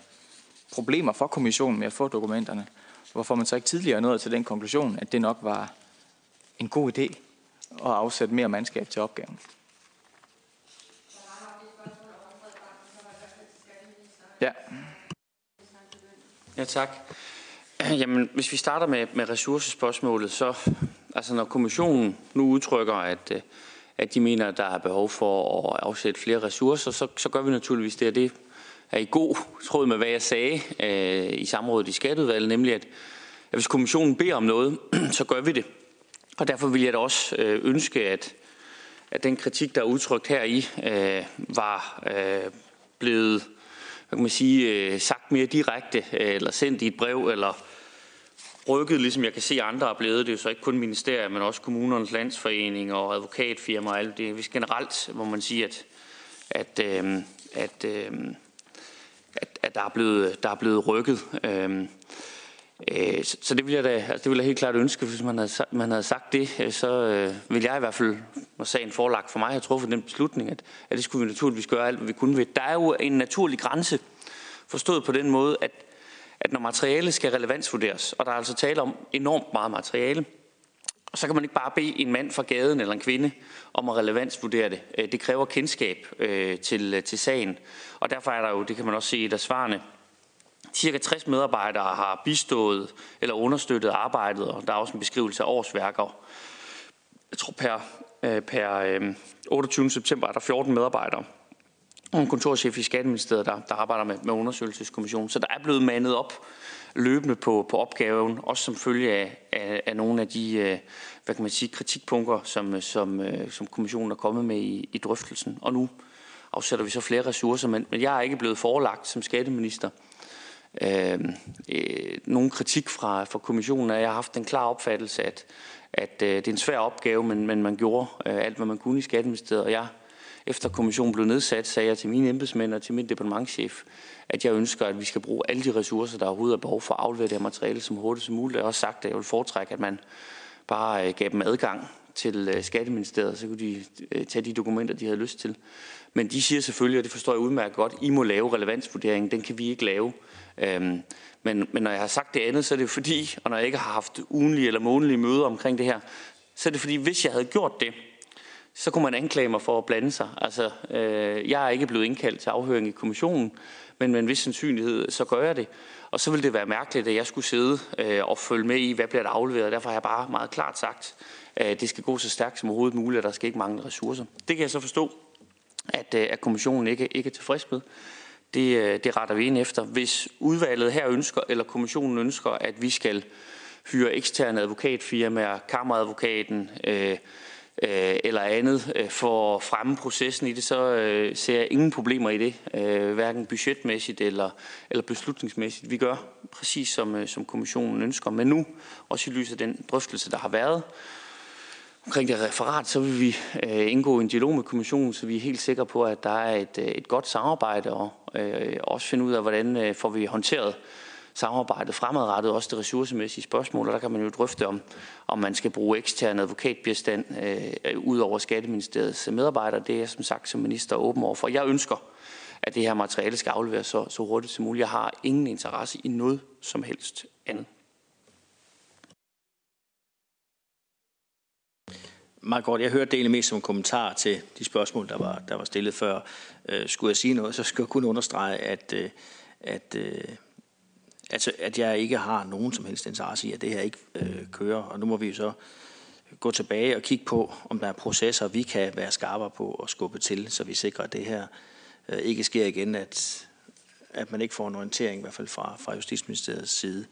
problemer for kommissionen med at få dokumenterne, hvorfor man så ikke tidligere nået til den konklusion, at det nok var en god idé at afsætte mere mandskab til opgaven. Ja. Ja, tak. Jamen, hvis vi starter med, med ressourcespørgsmålet, så altså når kommissionen nu udtrykker, at, øh, at de mener, at der er behov for at afsætte flere ressourcer, så, så gør vi naturligvis det, og det er i god tråd med, hvad jeg sagde øh, i samrådet i skatteudvalget, nemlig at, at hvis kommissionen beder om noget, *clears throat* så gør vi det. Og derfor vil jeg da også øh, ønske, at, at den kritik, der er udtrykt her i, øh, var øh, blevet hvad kan man sige, øh, sagt mere direkte, øh, eller sendt i et brev, eller rykket, ligesom jeg kan se andre er blevet. Det er jo så ikke kun ministeriet, men også kommunernes landsforening og advokatfirmaer og alt det. Hvis generelt må man sige, at, at, øh, at, øh, at, at der, er blevet, der er blevet rykket. Øh, Øh, så det ville jeg da, altså det ville jeg helt klart ønske, hvis man havde, man havde sagt det, øh, så øh, vil jeg i hvert fald, når sagen forlagt for mig, have truffet den beslutning, at, at det skulle vi naturligvis gøre alt, hvad vi kunne ved. Der er jo en naturlig grænse, forstået på den måde, at, at når materiale skal relevansvurderes, og der er altså tale om enormt meget materiale, så kan man ikke bare bede en mand fra gaden eller en kvinde om at relevansvurdere det. Øh, det kræver kendskab øh, til, til sagen, og derfor er der jo, det kan man også se i der svarene, Cirka 60 medarbejdere har bistået eller understøttet arbejdet, og der er også en beskrivelse af årsværker. Jeg tror per, øh, per øh, 28. September er der 14 medarbejdere og en kontorchef i Skatteministeriet, der, der arbejder med, med undersøgelseskommissionen. Så der er blevet mandet op løbende på, på opgaven, også som følge af, af, af nogle af de øh, hvad kan man sige, kritikpunkter, som, som, som kommissionen er kommet med i, i drøftelsen. Og nu afsætter vi så flere ressourcer, men, men jeg er ikke blevet forelagt som skatteminister øh, øh, nogen kritik fra, fra kommissionen, og jeg har haft den klare opfattelse, at, at øh, det er en svær opgave, men, men man gjorde øh, alt, hvad man kunne i Skatteministeriet, og jeg efter kommissionen blev nedsat, sagde jeg til mine embedsmænd og til min departementchef, at jeg ønsker, at vi skal bruge alle de ressourcer, der overhovedet er behov for at aflevere det her materiale som hurtigt som muligt. Jeg har også sagt, at jeg vil foretrække, at man bare øh, gav dem adgang til øh, Skatteministeriet, så kunne de øh, tage de dokumenter, de havde lyst til. Men de siger selvfølgelig, og det forstår jeg udmærket godt, I må lave relevansvurderingen, den kan vi ikke lave. Øhm, men, men når jeg har sagt det andet, så er det fordi, og når jeg ikke har haft ugenlige eller månedlige møder omkring det her, så er det fordi, hvis jeg havde gjort det, så kunne man anklage mig for at blande sig. Altså, øh, jeg er ikke blevet indkaldt til afhøring i kommissionen, men med en vis sandsynlighed, så gør jeg det. Og så ville det være mærkeligt, at jeg skulle sidde øh, og følge med i, hvad bliver der afleveret. Derfor har jeg bare meget klart sagt, at det skal gå så stærkt som overhovedet muligt, og der skal ikke mangle ressourcer. Det kan jeg så forstå, at, øh, at kommissionen ikke, ikke er tilfreds med. Det, øh, det retter vi ind efter. Hvis udvalget her ønsker, eller kommissionen ønsker, at vi skal hyre eksterne advokatfirmaer, kammeradvokaten, øh, øh, eller andet øh, for at fremme processen i det, så øh, ser jeg ingen problemer i det, øh, hverken budgetmæssigt eller, eller beslutningsmæssigt. Vi gør præcis som, øh, som kommissionen ønsker, men nu, også i lyset af den drøftelse, der har været omkring det referat, så vil vi øh, indgå en dialog med kommissionen, så vi er helt sikre på, at der er et, øh, et godt samarbejde, og øh, også finde ud af, hvordan øh, får vi håndteret samarbejdet fremadrettet, også det ressourcemæssige spørgsmål, og der kan man jo drøfte om, om man skal bruge ekstern advokatbistand øh, ud over Skatteministeriets medarbejdere. Det er jeg som sagt som minister åben over for. Jeg ønsker, at det her materiale skal afleveres så, så hurtigt som muligt. Jeg har ingen interesse i noget som helst andet. Meget godt. Jeg hørte det egentlig mest som en kommentar til de spørgsmål, der var, der var stillet før. Øh, skulle jeg sige noget, så skulle jeg kun understrege, at, øh, at øh, altså, at jeg ikke har nogen som helst interesse i, at det her ikke øh, kører. Og nu må vi jo så gå tilbage og kigge på, om der er processer, vi kan være skarpere på og skubbe til, så vi sikrer, at det her øh, ikke sker igen, at, at man ikke får en orientering, i hvert fald fra, fra Justitsministeriets side.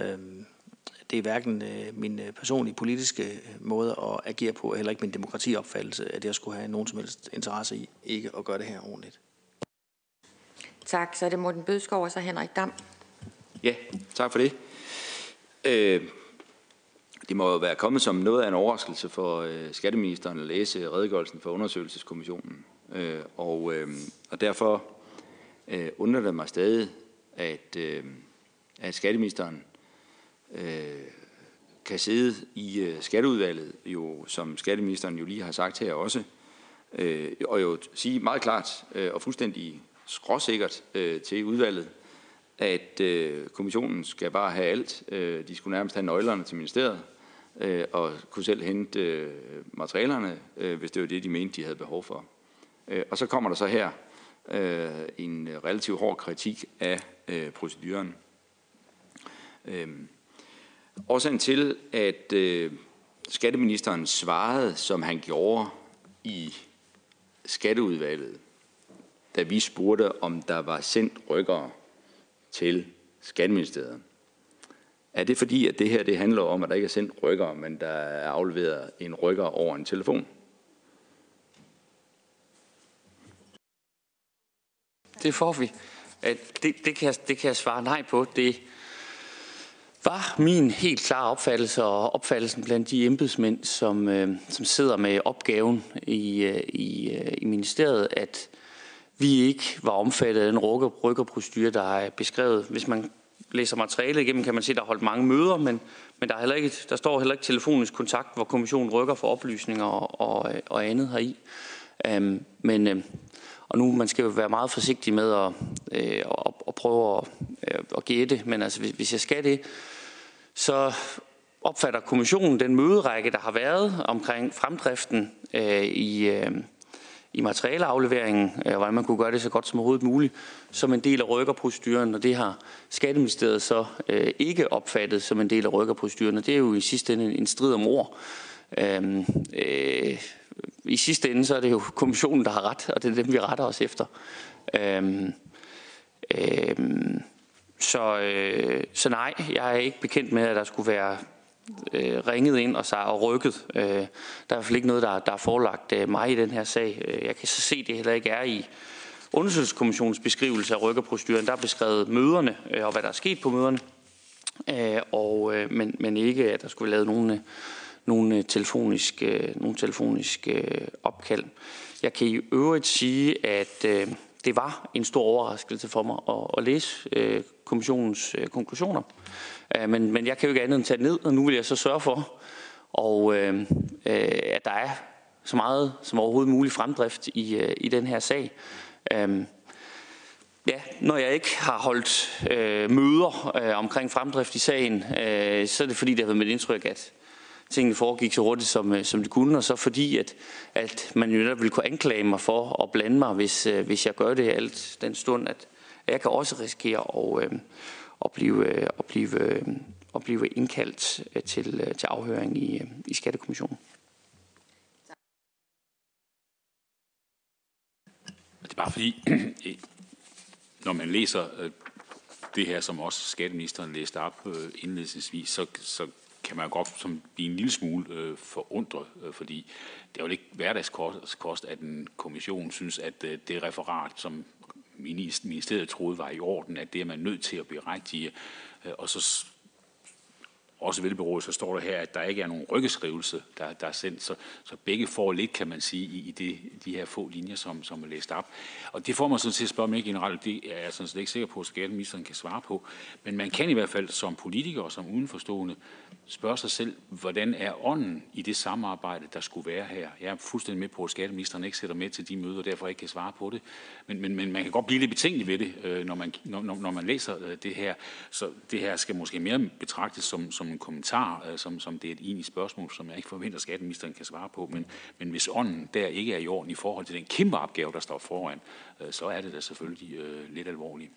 Øh, det er hverken øh, min øh, personlige politiske øh, måde at agere på, heller ikke min demokratiopfattelse, at jeg skulle have nogen som helst interesse i ikke at gøre det her ordentligt. Tak. Så er det Morten Bødskov og så Henrik Dam. Ja, tak for det. Øh, det må jo være kommet som noget af en overraskelse for øh, skatteministeren at læse redegørelsen for undersøgelseskommissionen. Øh, og, øh, og derfor øh, undrer det mig stadig, at, øh, at skatteministeren øh, kan sidde i øh, skatteudvalget, jo, som skatteministeren jo lige har sagt her også, øh, og jo sige meget klart øh, og fuldstændig skråsikkert øh, til udvalget, at øh, kommissionen skal bare have alt. Øh, de skulle nærmest have nøglerne til ministeriet øh, og kunne selv hente øh, materialerne, øh, hvis det var det, de mente, de havde behov for. Øh, og så kommer der så her øh, en relativt hård kritik af øh, proceduren. Øh, årsagen til, at øh, skatteministeren svarede, som han gjorde i skatteudvalget, da vi spurgte, om der var sendt rykkere til Skatteministeriet. Er det fordi, at det her det handler om, at der ikke er sendt rykker, men der er afleveret en rykker over en telefon? Det får vi. Det, det, kan jeg, det kan jeg svare nej på. Det var min helt klare opfattelse og opfattelsen blandt de embedsmænd, som, øh, som sidder med opgaven i, øh, i, øh, i ministeriet, at vi ikke var omfattet af den rykkerprocedure, der er beskrevet. Hvis man læser materialet igennem, kan man se, at der er holdt mange møder, men, men der, er heller ikke, der står heller ikke telefonisk kontakt, hvor kommissionen rykker for oplysninger og, og, øh, og andet heri. Um, men, øh, og nu man skal jo være meget forsigtig med at, uh, at, at prøve at, at gætte, men altså, hvis, hvis jeg skal det, så opfatter kommissionen den møderække, der har været omkring fremdriften øh, i, øh, i materialeafleveringen, øh, og øh, hvordan man kunne gøre det så godt som overhovedet muligt, som en del af rykkerproceduren, og det har Skatteministeriet så øh, ikke opfattet som en del af rykkerproceduren, og det er jo i sidste ende en strid om ord. Øhm, øh, I sidste ende så er det jo kommissionen, der har ret, og det er dem, vi retter os efter. Øhm, øhm, så, øh, så nej, jeg er ikke bekendt med, at der skulle være øh, ringet ind og, sig og rykket. Øh, der er i hvert fald ikke noget, der, der er forelagt øh, mig i den her sag. Øh, jeg kan så se, at det heller ikke er i undersøgelseskommissionens beskrivelse af rykkerproceduren. Der er beskrevet møderne øh, og hvad der er sket på møderne, øh, og, øh, men, men ikke, at der skulle være lavet nogen, nogen øh, telefonisk, øh, nogen telefonisk øh, opkald. Jeg kan i øvrigt sige, at øh, det var en stor overraskelse for mig at, at læse øh, kommissionens øh, konklusioner. Øh, men, men jeg kan jo ikke andet end tage ned, og nu vil jeg så sørge for, og, øh, øh, at der er så meget som overhovedet muligt fremdrift i, øh, i den her sag. Øh, Ja, når jeg ikke har holdt øh, møder øh, omkring fremdrift i sagen, øh, så er det fordi, det har været mit indtryk, at tingene foregik så hurtigt, som, øh, som det kunne, og så fordi, at, at man jo netop ville kunne anklage mig for at blande mig, hvis, øh, hvis jeg gør det alt den stund, at jeg kan også risikere at, øh, at, blive, øh, at, blive, at blive indkaldt til, til afhøring i, i Skattekommissionen. Det er bare fordi, *clears throat* når man læser det her, som også skatteministeren læste op indledningsvis, så, så kan man godt som blive en lille smule øh, forundret, øh, fordi det er jo ikke hverdagskost, at en kommission synes, at øh, det referat, som ministeriet troede var i orden, at det er man nødt til at berigtige, øh, og så også velberådet, så står der her, at der ikke er nogen rykkeskrivelse, der, der er sendt, så, så begge får lidt, kan man sige, i, i det, de her få linjer, som, som er læst op. Og det får man sådan til at spørge mig generelt, det er jeg sådan set ikke sikker på, at skatteministeren kan svare på. Men man kan i hvert fald som politiker og som udenforstående spørge sig selv, hvordan er ånden i det samarbejde, der skulle være her? Jeg er fuldstændig med på, at skatteministeren ikke sætter med til de møder, og derfor ikke kan svare på det. Men, men, men man kan godt blive lidt betænkelig ved det, øh, når man, når, når man læser øh, det her. Så det her skal måske mere betragtes som, som en kommentar, øh, som, som det er et egentligt spørgsmål, som jeg ikke forventer, at skatteministeren kan svare på. Men, men hvis ånden der ikke er i orden i forhold til den kæmpe opgave, der står foran, øh, så er det da selvfølgelig øh, lidt alvorligt.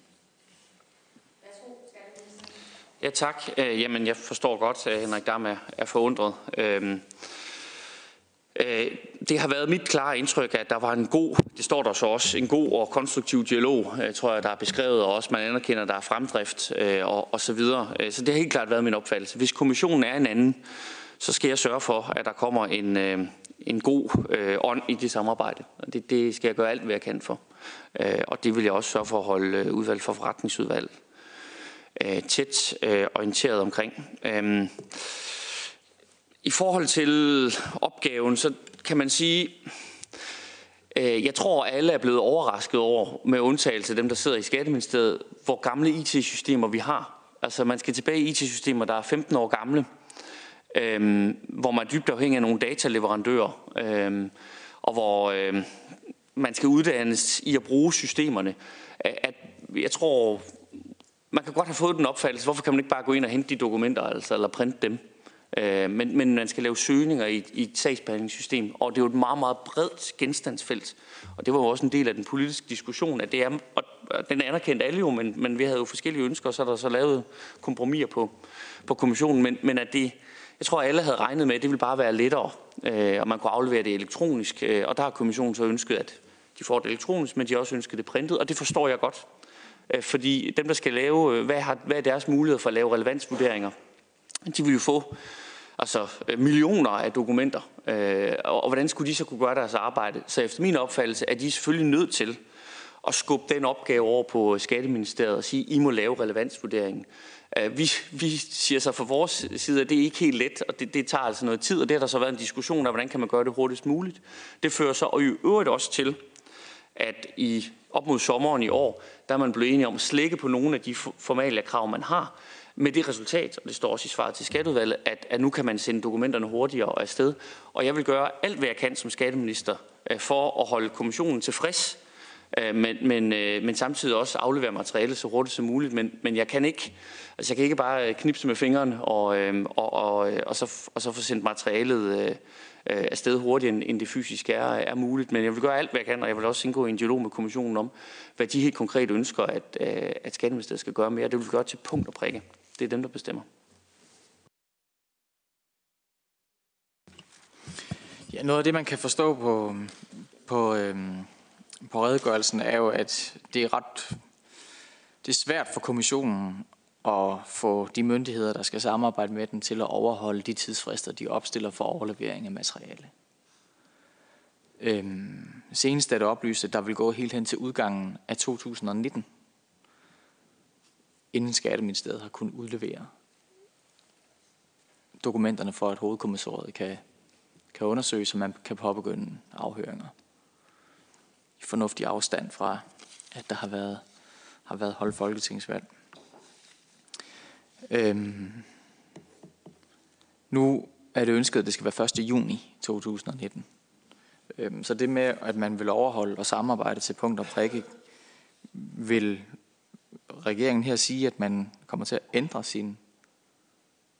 Ja, tak. Øh, jamen, jeg forstår godt, at Henrik Dam er, er forundret. Øhm, Øh, det har været mit klare indtryk, at der var en god, det står der så også, en god og konstruktiv dialog, øh, tror jeg, der er beskrevet, og også man anerkender, at der er fremdrift øh, og, og så videre. Så det har helt klart været min opfattelse. Hvis kommissionen er en anden, så skal jeg sørge for, at der kommer en, en god øh, ånd i det samarbejde. Og det, det skal jeg gøre alt, hvad jeg kan for. Øh, og det vil jeg også sørge for at holde udvalg for forretningsudvalg øh, tæt øh, orienteret omkring. Øh, i forhold til opgaven, så kan man sige, øh, jeg tror, alle er blevet overrasket over, med undtagelse af dem, der sidder i Skatteministeriet, hvor gamle IT-systemer vi har. Altså man skal tilbage i IT-systemer, der er 15 år gamle, øh, hvor man er dybt afhængig af nogle dataleverandører, øh, og hvor øh, man skal uddannes i at bruge systemerne. At jeg tror, man kan godt have fået den opfattelse, hvorfor kan man ikke bare gå ind og hente de dokumenter, altså, eller printe dem? Øh, men, men man skal lave søgninger i, i et sagsbehandlingssystem, og det er jo et meget, meget bredt genstandsfelt. Og det var jo også en del af den politiske diskussion, at det er, og den anerkendte alle jo, men, men vi havde jo forskellige ønsker, og så er der så lavet kompromiser på, på kommissionen, men, men at det, jeg tror, alle havde regnet med, at det ville bare være lettere, øh, og man kunne aflevere det elektronisk, øh, og der har kommissionen så ønsket, at de får det elektronisk, men de har også ønsket det printet, og det forstår jeg godt. Øh, fordi dem, der skal lave, øh, hvad, har, hvad er deres mulighed for at lave relevansvurderinger? De ville jo få altså, millioner af dokumenter, øh, og, og hvordan skulle de så kunne gøre deres arbejde? Så efter min opfattelse er de selvfølgelig nødt til at skubbe den opgave over på Skatteministeriet og sige, I må lave relevansvurderingen. Øh, vi, vi siger så fra vores side, at det er ikke helt let, og det, det tager altså noget tid, og det har der så været en diskussion af, hvordan kan man gøre det hurtigst muligt. Det fører så og i øvrigt også til, at i op mod sommeren i år, der er man blevet enige om at slække på nogle af de formale krav, man har, med det resultat, og det står også i svaret til skatteudvalget, at, at nu kan man sende dokumenterne hurtigere afsted. Og jeg vil gøre alt, hvad jeg kan som skatteminister øh, for at holde kommissionen tilfreds, øh, men, men, øh, men samtidig også aflevere materiale så hurtigt som muligt. Men, men jeg kan ikke, altså jeg kan ikke bare knipse med fingrene og, og, og, og, så, og så få sendt materialet øh, afsted hurtigere, end det fysisk er, er muligt. Men jeg vil gøre alt, hvad jeg kan, og jeg vil også indgå i en dialog med kommissionen om, hvad de helt konkret ønsker, at, øh, at Skatteministeriet skal gøre mere. Det vil vi gøre til punkt og prikke. Det er dem, der bestemmer. Ja, noget af det, man kan forstå på, på, øhm, på redegørelsen, er jo, at det er ret det er svært for kommissionen og få de myndigheder, der skal samarbejde med den, til at overholde de tidsfrister, de opstiller for overlevering af materiale. Øhm, senest er det oplyst, at der vil gå helt hen til udgangen af 2019, inden Skatteministeriet har kunnet udlevere dokumenterne for, at hovedkommissoriet kan, kan undersøge, så man kan påbegynde afhøringer. I fornuftig afstand fra, at der har været, har været holdt folketingsvalg. Øhm, nu er det ønsket, at det skal være 1. juni 2019. Øhm, så det med, at man vil overholde og samarbejde til punkt og prikke, vil regeringen her sige, at man kommer til at ændre sin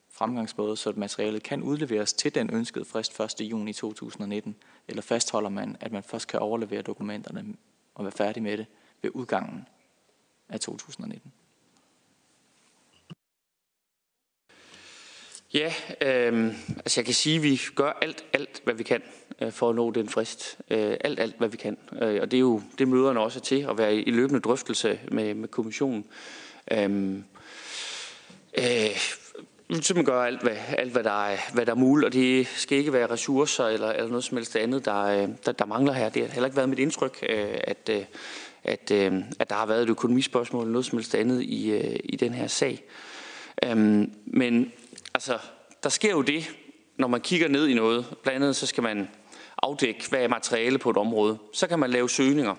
fremgangsmåde, så materialet kan udleveres til den ønskede frist 1. juni 2019? Eller fastholder man, at man først kan overlevere dokumenterne og være færdig med det ved udgangen af 2019? Ja, øh, altså jeg kan sige, at vi gør alt, alt, hvad vi kan øh, for at nå den frist. Øh, alt, alt, hvad vi kan. Øh, og det er jo det møderne også er til, at være i løbende drøftelse med, med kommissionen. Øhm, øh, øh, vi simpelthen gøre alt, hvad, alt hvad, der er, hvad der er muligt, og det skal ikke være ressourcer eller, eller noget som helst andet, der, øh, der, der mangler her. Det har heller ikke været mit indtryk, øh, at, øh, at, at der har været et økonomispørgsmål eller noget som helst andet i, i den her sag. Øhm, men altså, der sker jo det, når man kigger ned i noget. Blandt andet så skal man afdække, hvad er materiale på et område. Så kan man lave søgninger.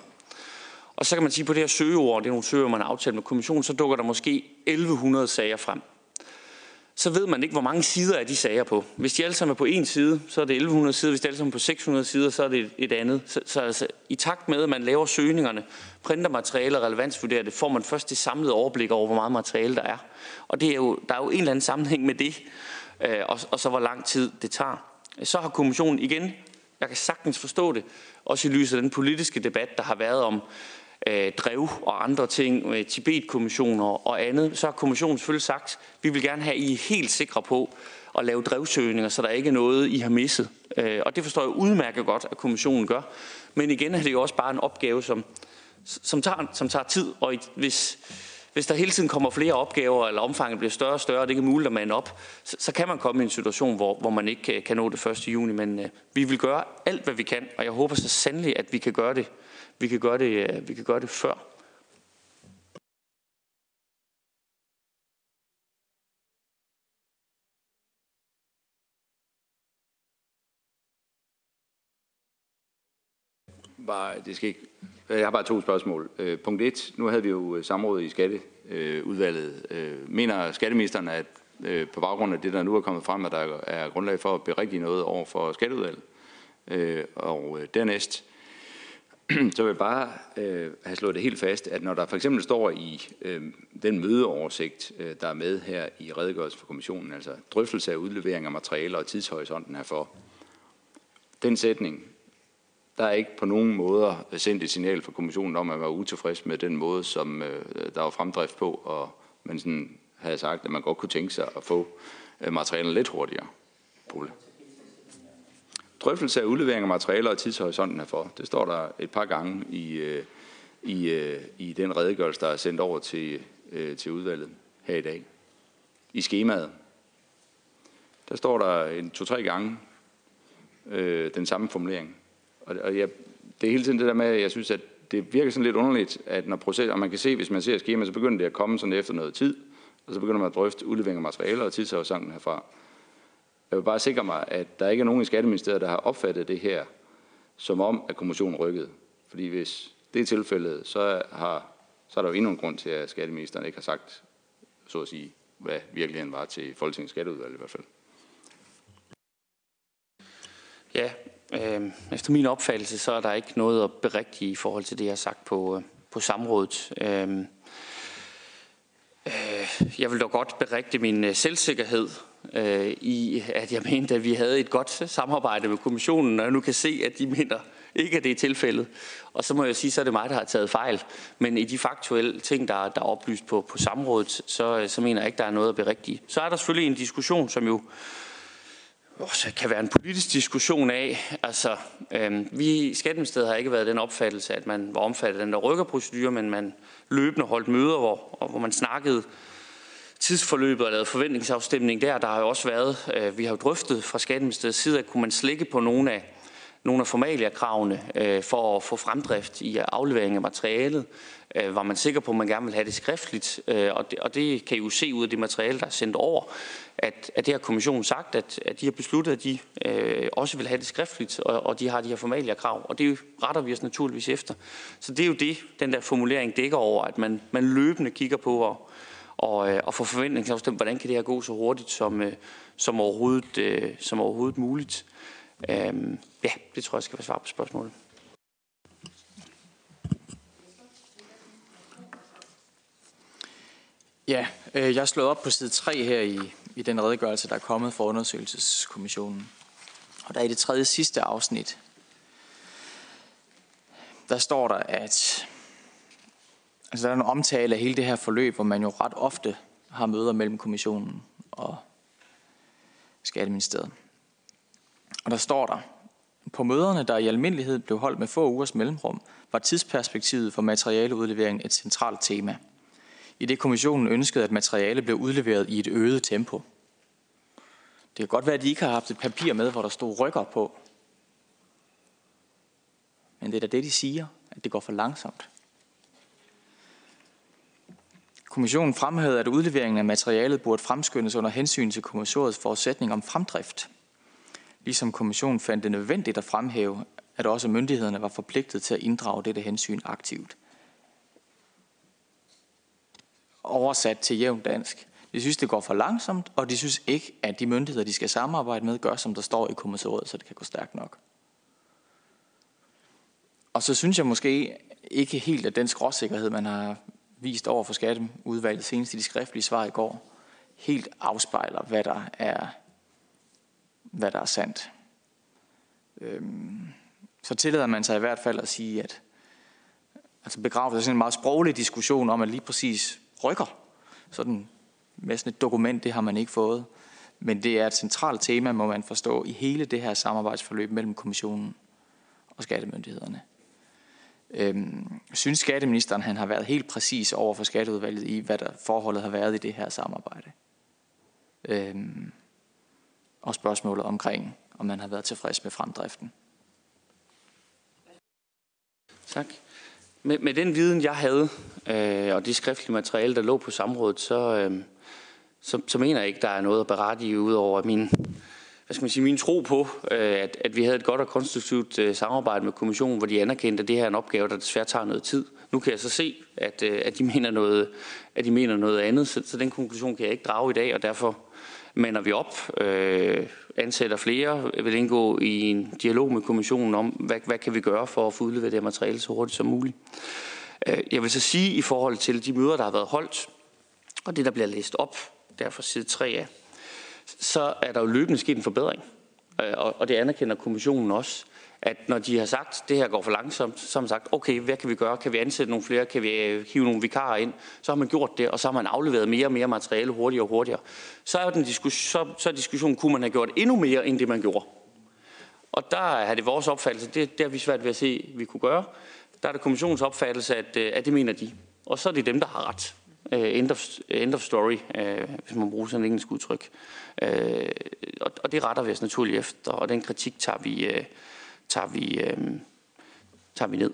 Og så kan man sige, på det her søgeord, det er nogle søger, man har aftalt med kommissionen, så dukker der måske 1100 sager frem så ved man ikke, hvor mange sider er de sager på. Hvis de alle sammen er på en side, så er det 1100 sider. Hvis de alle sammen er på 600 sider, så er det et andet. Så, så altså, i takt med, at man laver søgningerne, printer materiale og relevansvurderer det, får man først det samlede overblik over, hvor meget materiale der er. Og det er jo, der er jo en eller anden sammenhæng med det, øh, og, og så hvor lang tid det tager. Så har kommissionen igen, jeg kan sagtens forstå det, også i lyset af den politiske debat, der har været om, øh, drev og andre ting, med Tibet-kommissioner og andet, så har kommissionen selvfølgelig sagt, vi vil gerne have, at I er helt sikre på at lave drevsøgninger, så der ikke er noget, I har misset. Øh, og det forstår jeg udmærket godt, at kommissionen gør. Men igen er det jo også bare en opgave, som, som, tager, som tager tid, og hvis, hvis der hele tiden kommer flere opgaver, eller omfanget bliver større og større, og det ikke er muligt at mande op, så, så kan man komme i en situation, hvor, hvor man ikke kan, kan nå det 1. juni. Men øh, vi vil gøre alt, hvad vi kan, og jeg håber så sandelig, at vi kan gøre det vi kan gøre det, øh, vi kan gøre det før. Bare, det skal ikke. Jeg har bare to spørgsmål. Øh, punkt 1. Nu havde vi jo øh, samråd i skatteudvalget. Øh, mener skatteministeren, at på baggrund af det, der nu er kommet frem, at der er grundlag for at berigtige noget over for skatteudvalget? Og dernæst, *clears throat* så vil jeg bare øh, have slået det helt fast, at når der for eksempel står i øh, den mødeoversigt, øh, der er med her i redegørelsen for kommissionen, altså drøftelse af udlevering af materialer og tidshorisonten herfor, den sætning, der er ikke på nogen måder sendt et signal fra kommissionen om, at man var utilfreds med den måde, som øh, der var fremdrift på, og man sådan havde sagt, at man godt kunne tænke sig at få øh, materialerne lidt hurtigere. Pole. Drøftelse af udlevering af materialer og tidshorisonten herfor. Det står der et par gange i, øh, i, øh, i den redegørelse, der er sendt over til, øh, til udvalget her i dag. I skemaet. Der står der en to-tre gange øh, den samme formulering. Og, og jeg, det er hele tiden det der med, at jeg synes, at det virker sådan lidt underligt, at når proces, og man kan se, hvis man ser skemaet, så begynder det at komme sådan efter noget tid, og så begynder man at drøfte udlevering af materialer og tidshorisonten herfra. Jeg vil bare sikre mig, at der ikke er nogen i Skatteministeriet, der har opfattet det her som om, at kommissionen rykkede. Fordi hvis det er tilfældet, så, har, så er der jo endnu en grund til, at skatteministeren ikke har sagt, så at sige, hvad virkeligheden var til Folketingets skatteudvalg i hvert fald. Ja, øh, efter min opfattelse, så er der ikke noget at berigtige i forhold til det, jeg har sagt på, øh, på samrådet. Øh, øh, jeg vil dog godt berigte min øh, selvsikkerhed øh, i, at jeg mente, at vi havde et godt samarbejde med kommissionen, og jeg nu kan se, at de mener ikke, at det er tilfældet. Og så må jeg sige, så er det mig, der har taget fejl. Men i de faktuelle ting, der, der er oplyst på, på samrådet, så, så mener jeg ikke, der er noget at berigtige. Så er der selvfølgelig en diskussion, som jo også kan være en politisk diskussion af. Altså, øh, vi i Skatteministeriet har ikke været den opfattelse, at man var omfattet af den der rykkerprocedure, men man løbende holdt møder, hvor, hvor man snakkede tidsforløbet og lavet forventningsafstemning der. Der har jo også været, øh, vi har jo drøftet fra Skatteministeriets side, at kunne man slække på nogle af, nogle af formaliakravene øh, for at få fremdrift i aflevering af materialet. Øh, var man sikker på, at man gerne vil have det skriftligt? Øh, og, det, og det kan I jo se ud af det materiale, der er sendt over, at, at det har kommissionen sagt, at, at de har besluttet, at de øh, også vil have det skriftligt, og, og de har de her formaliakrav. Og det retter vi os naturligvis efter. Så det er jo det, den der formulering dækker over, at man, man løbende kigger på og, og, øh, og få forventningsafstemt, hvordan kan det her gå så hurtigt som, øh, som, overhovedet, øh, som overhovedet muligt. Øhm, ja, det tror jeg skal være svar på spørgsmålet. Ja, øh, jeg har slået op på side 3 her i, i den redegørelse, der er kommet fra undersøgelseskommissionen. Og der er i det tredje sidste afsnit, der står der, at altså der er en omtale af hele det her forløb, hvor man jo ret ofte har møder mellem kommissionen og Skatteministeriet. Og der står der, på møderne, der i almindelighed blev holdt med få ugers mellemrum, var tidsperspektivet for materialeudlevering et centralt tema. I det kommissionen ønskede, at materiale blev udleveret i et øget tempo. Det kan godt være, at de ikke har haft et papir med, hvor der stod rykker på. Men det er da det, de siger, at det går for langsomt. Kommissionen fremhævede, at udleveringen af materialet burde fremskyndes under hensyn til kommissoriets forudsætning om fremdrift. Ligesom kommissionen fandt det nødvendigt at fremhæve, at også myndighederne var forpligtet til at inddrage dette hensyn aktivt. Oversat til jævn dansk. De synes, det går for langsomt, og de synes ikke, at de myndigheder, de skal samarbejde med, gør, som der står i kommissoriet, så det kan gå stærkt nok. Og så synes jeg måske ikke helt, at den skråsikkerhed, man har vist over for skatteudvalget senest i de skriftlige svar i går, helt afspejler, hvad der er, hvad der er sandt. Øhm, så tillader man sig i hvert fald at sige, at altså begravet er sådan en meget sproglig diskussion om, at lige præcis rykker. Sådan med sådan et dokument, det har man ikke fået. Men det er et centralt tema, må man forstå, i hele det her samarbejdsforløb mellem kommissionen og skattemyndighederne. Øhm, synes skatteministeren, han har været helt præcis over for skatteudvalget i, hvad der forholdet har været i det her samarbejde? Øhm, og spørgsmålet omkring, om man har været tilfreds med fremdriften. Tak. Med, med den viden, jeg havde, øh, og det skriftlige materiale, der lå på samrådet, så, øh, så, så mener jeg ikke, der er noget at berette i, udover at min, hvad skal man sige, min tro på, øh, at, at vi havde et godt og konstruktivt øh, samarbejde med kommissionen, hvor de anerkendte, at det her er en opgave, der desværre tager noget tid. Nu kan jeg så se, at, øh, at, de, mener noget, at de mener noget andet, så, så den konklusion kan jeg ikke drage i dag, og derfor mander vi op, øh, ansætter flere, vil indgå i en dialog med kommissionen om, hvad, hvad kan vi gøre for at få udleveret det materiale så hurtigt som muligt. Jeg vil så sige i forhold til de møder, der har været holdt, og det, der bliver læst op, derfor side 3 af, så er der jo løbende sket en forbedring. Øh, og det anerkender kommissionen også, at når de har sagt, at det her går for langsomt, så har man sagt, okay, hvad kan vi gøre? Kan vi ansætte nogle flere? Kan vi øh, hive nogle vikarer ind? Så har man gjort det, og så har man afleveret mere og mere materiale hurtigere og hurtigere. Så er, den diskussion, så, så er diskussionen, kunne man have gjort endnu mere, end det man gjorde? Og der er det vores opfattelse, det, det har vi svært ved at se, at vi kunne gøre. Der er det kommissionens opfattelse, at, øh, at det mener de. Og så er det dem, der har ret. Uh, end, of, end of story, uh, hvis man bruger sådan et engelsk udtryk. Uh, og, og det retter vi os naturligt efter, og den kritik tager vi, uh, tager vi, uh, tager vi ned.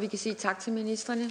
Vi kan sige tak til ministerne.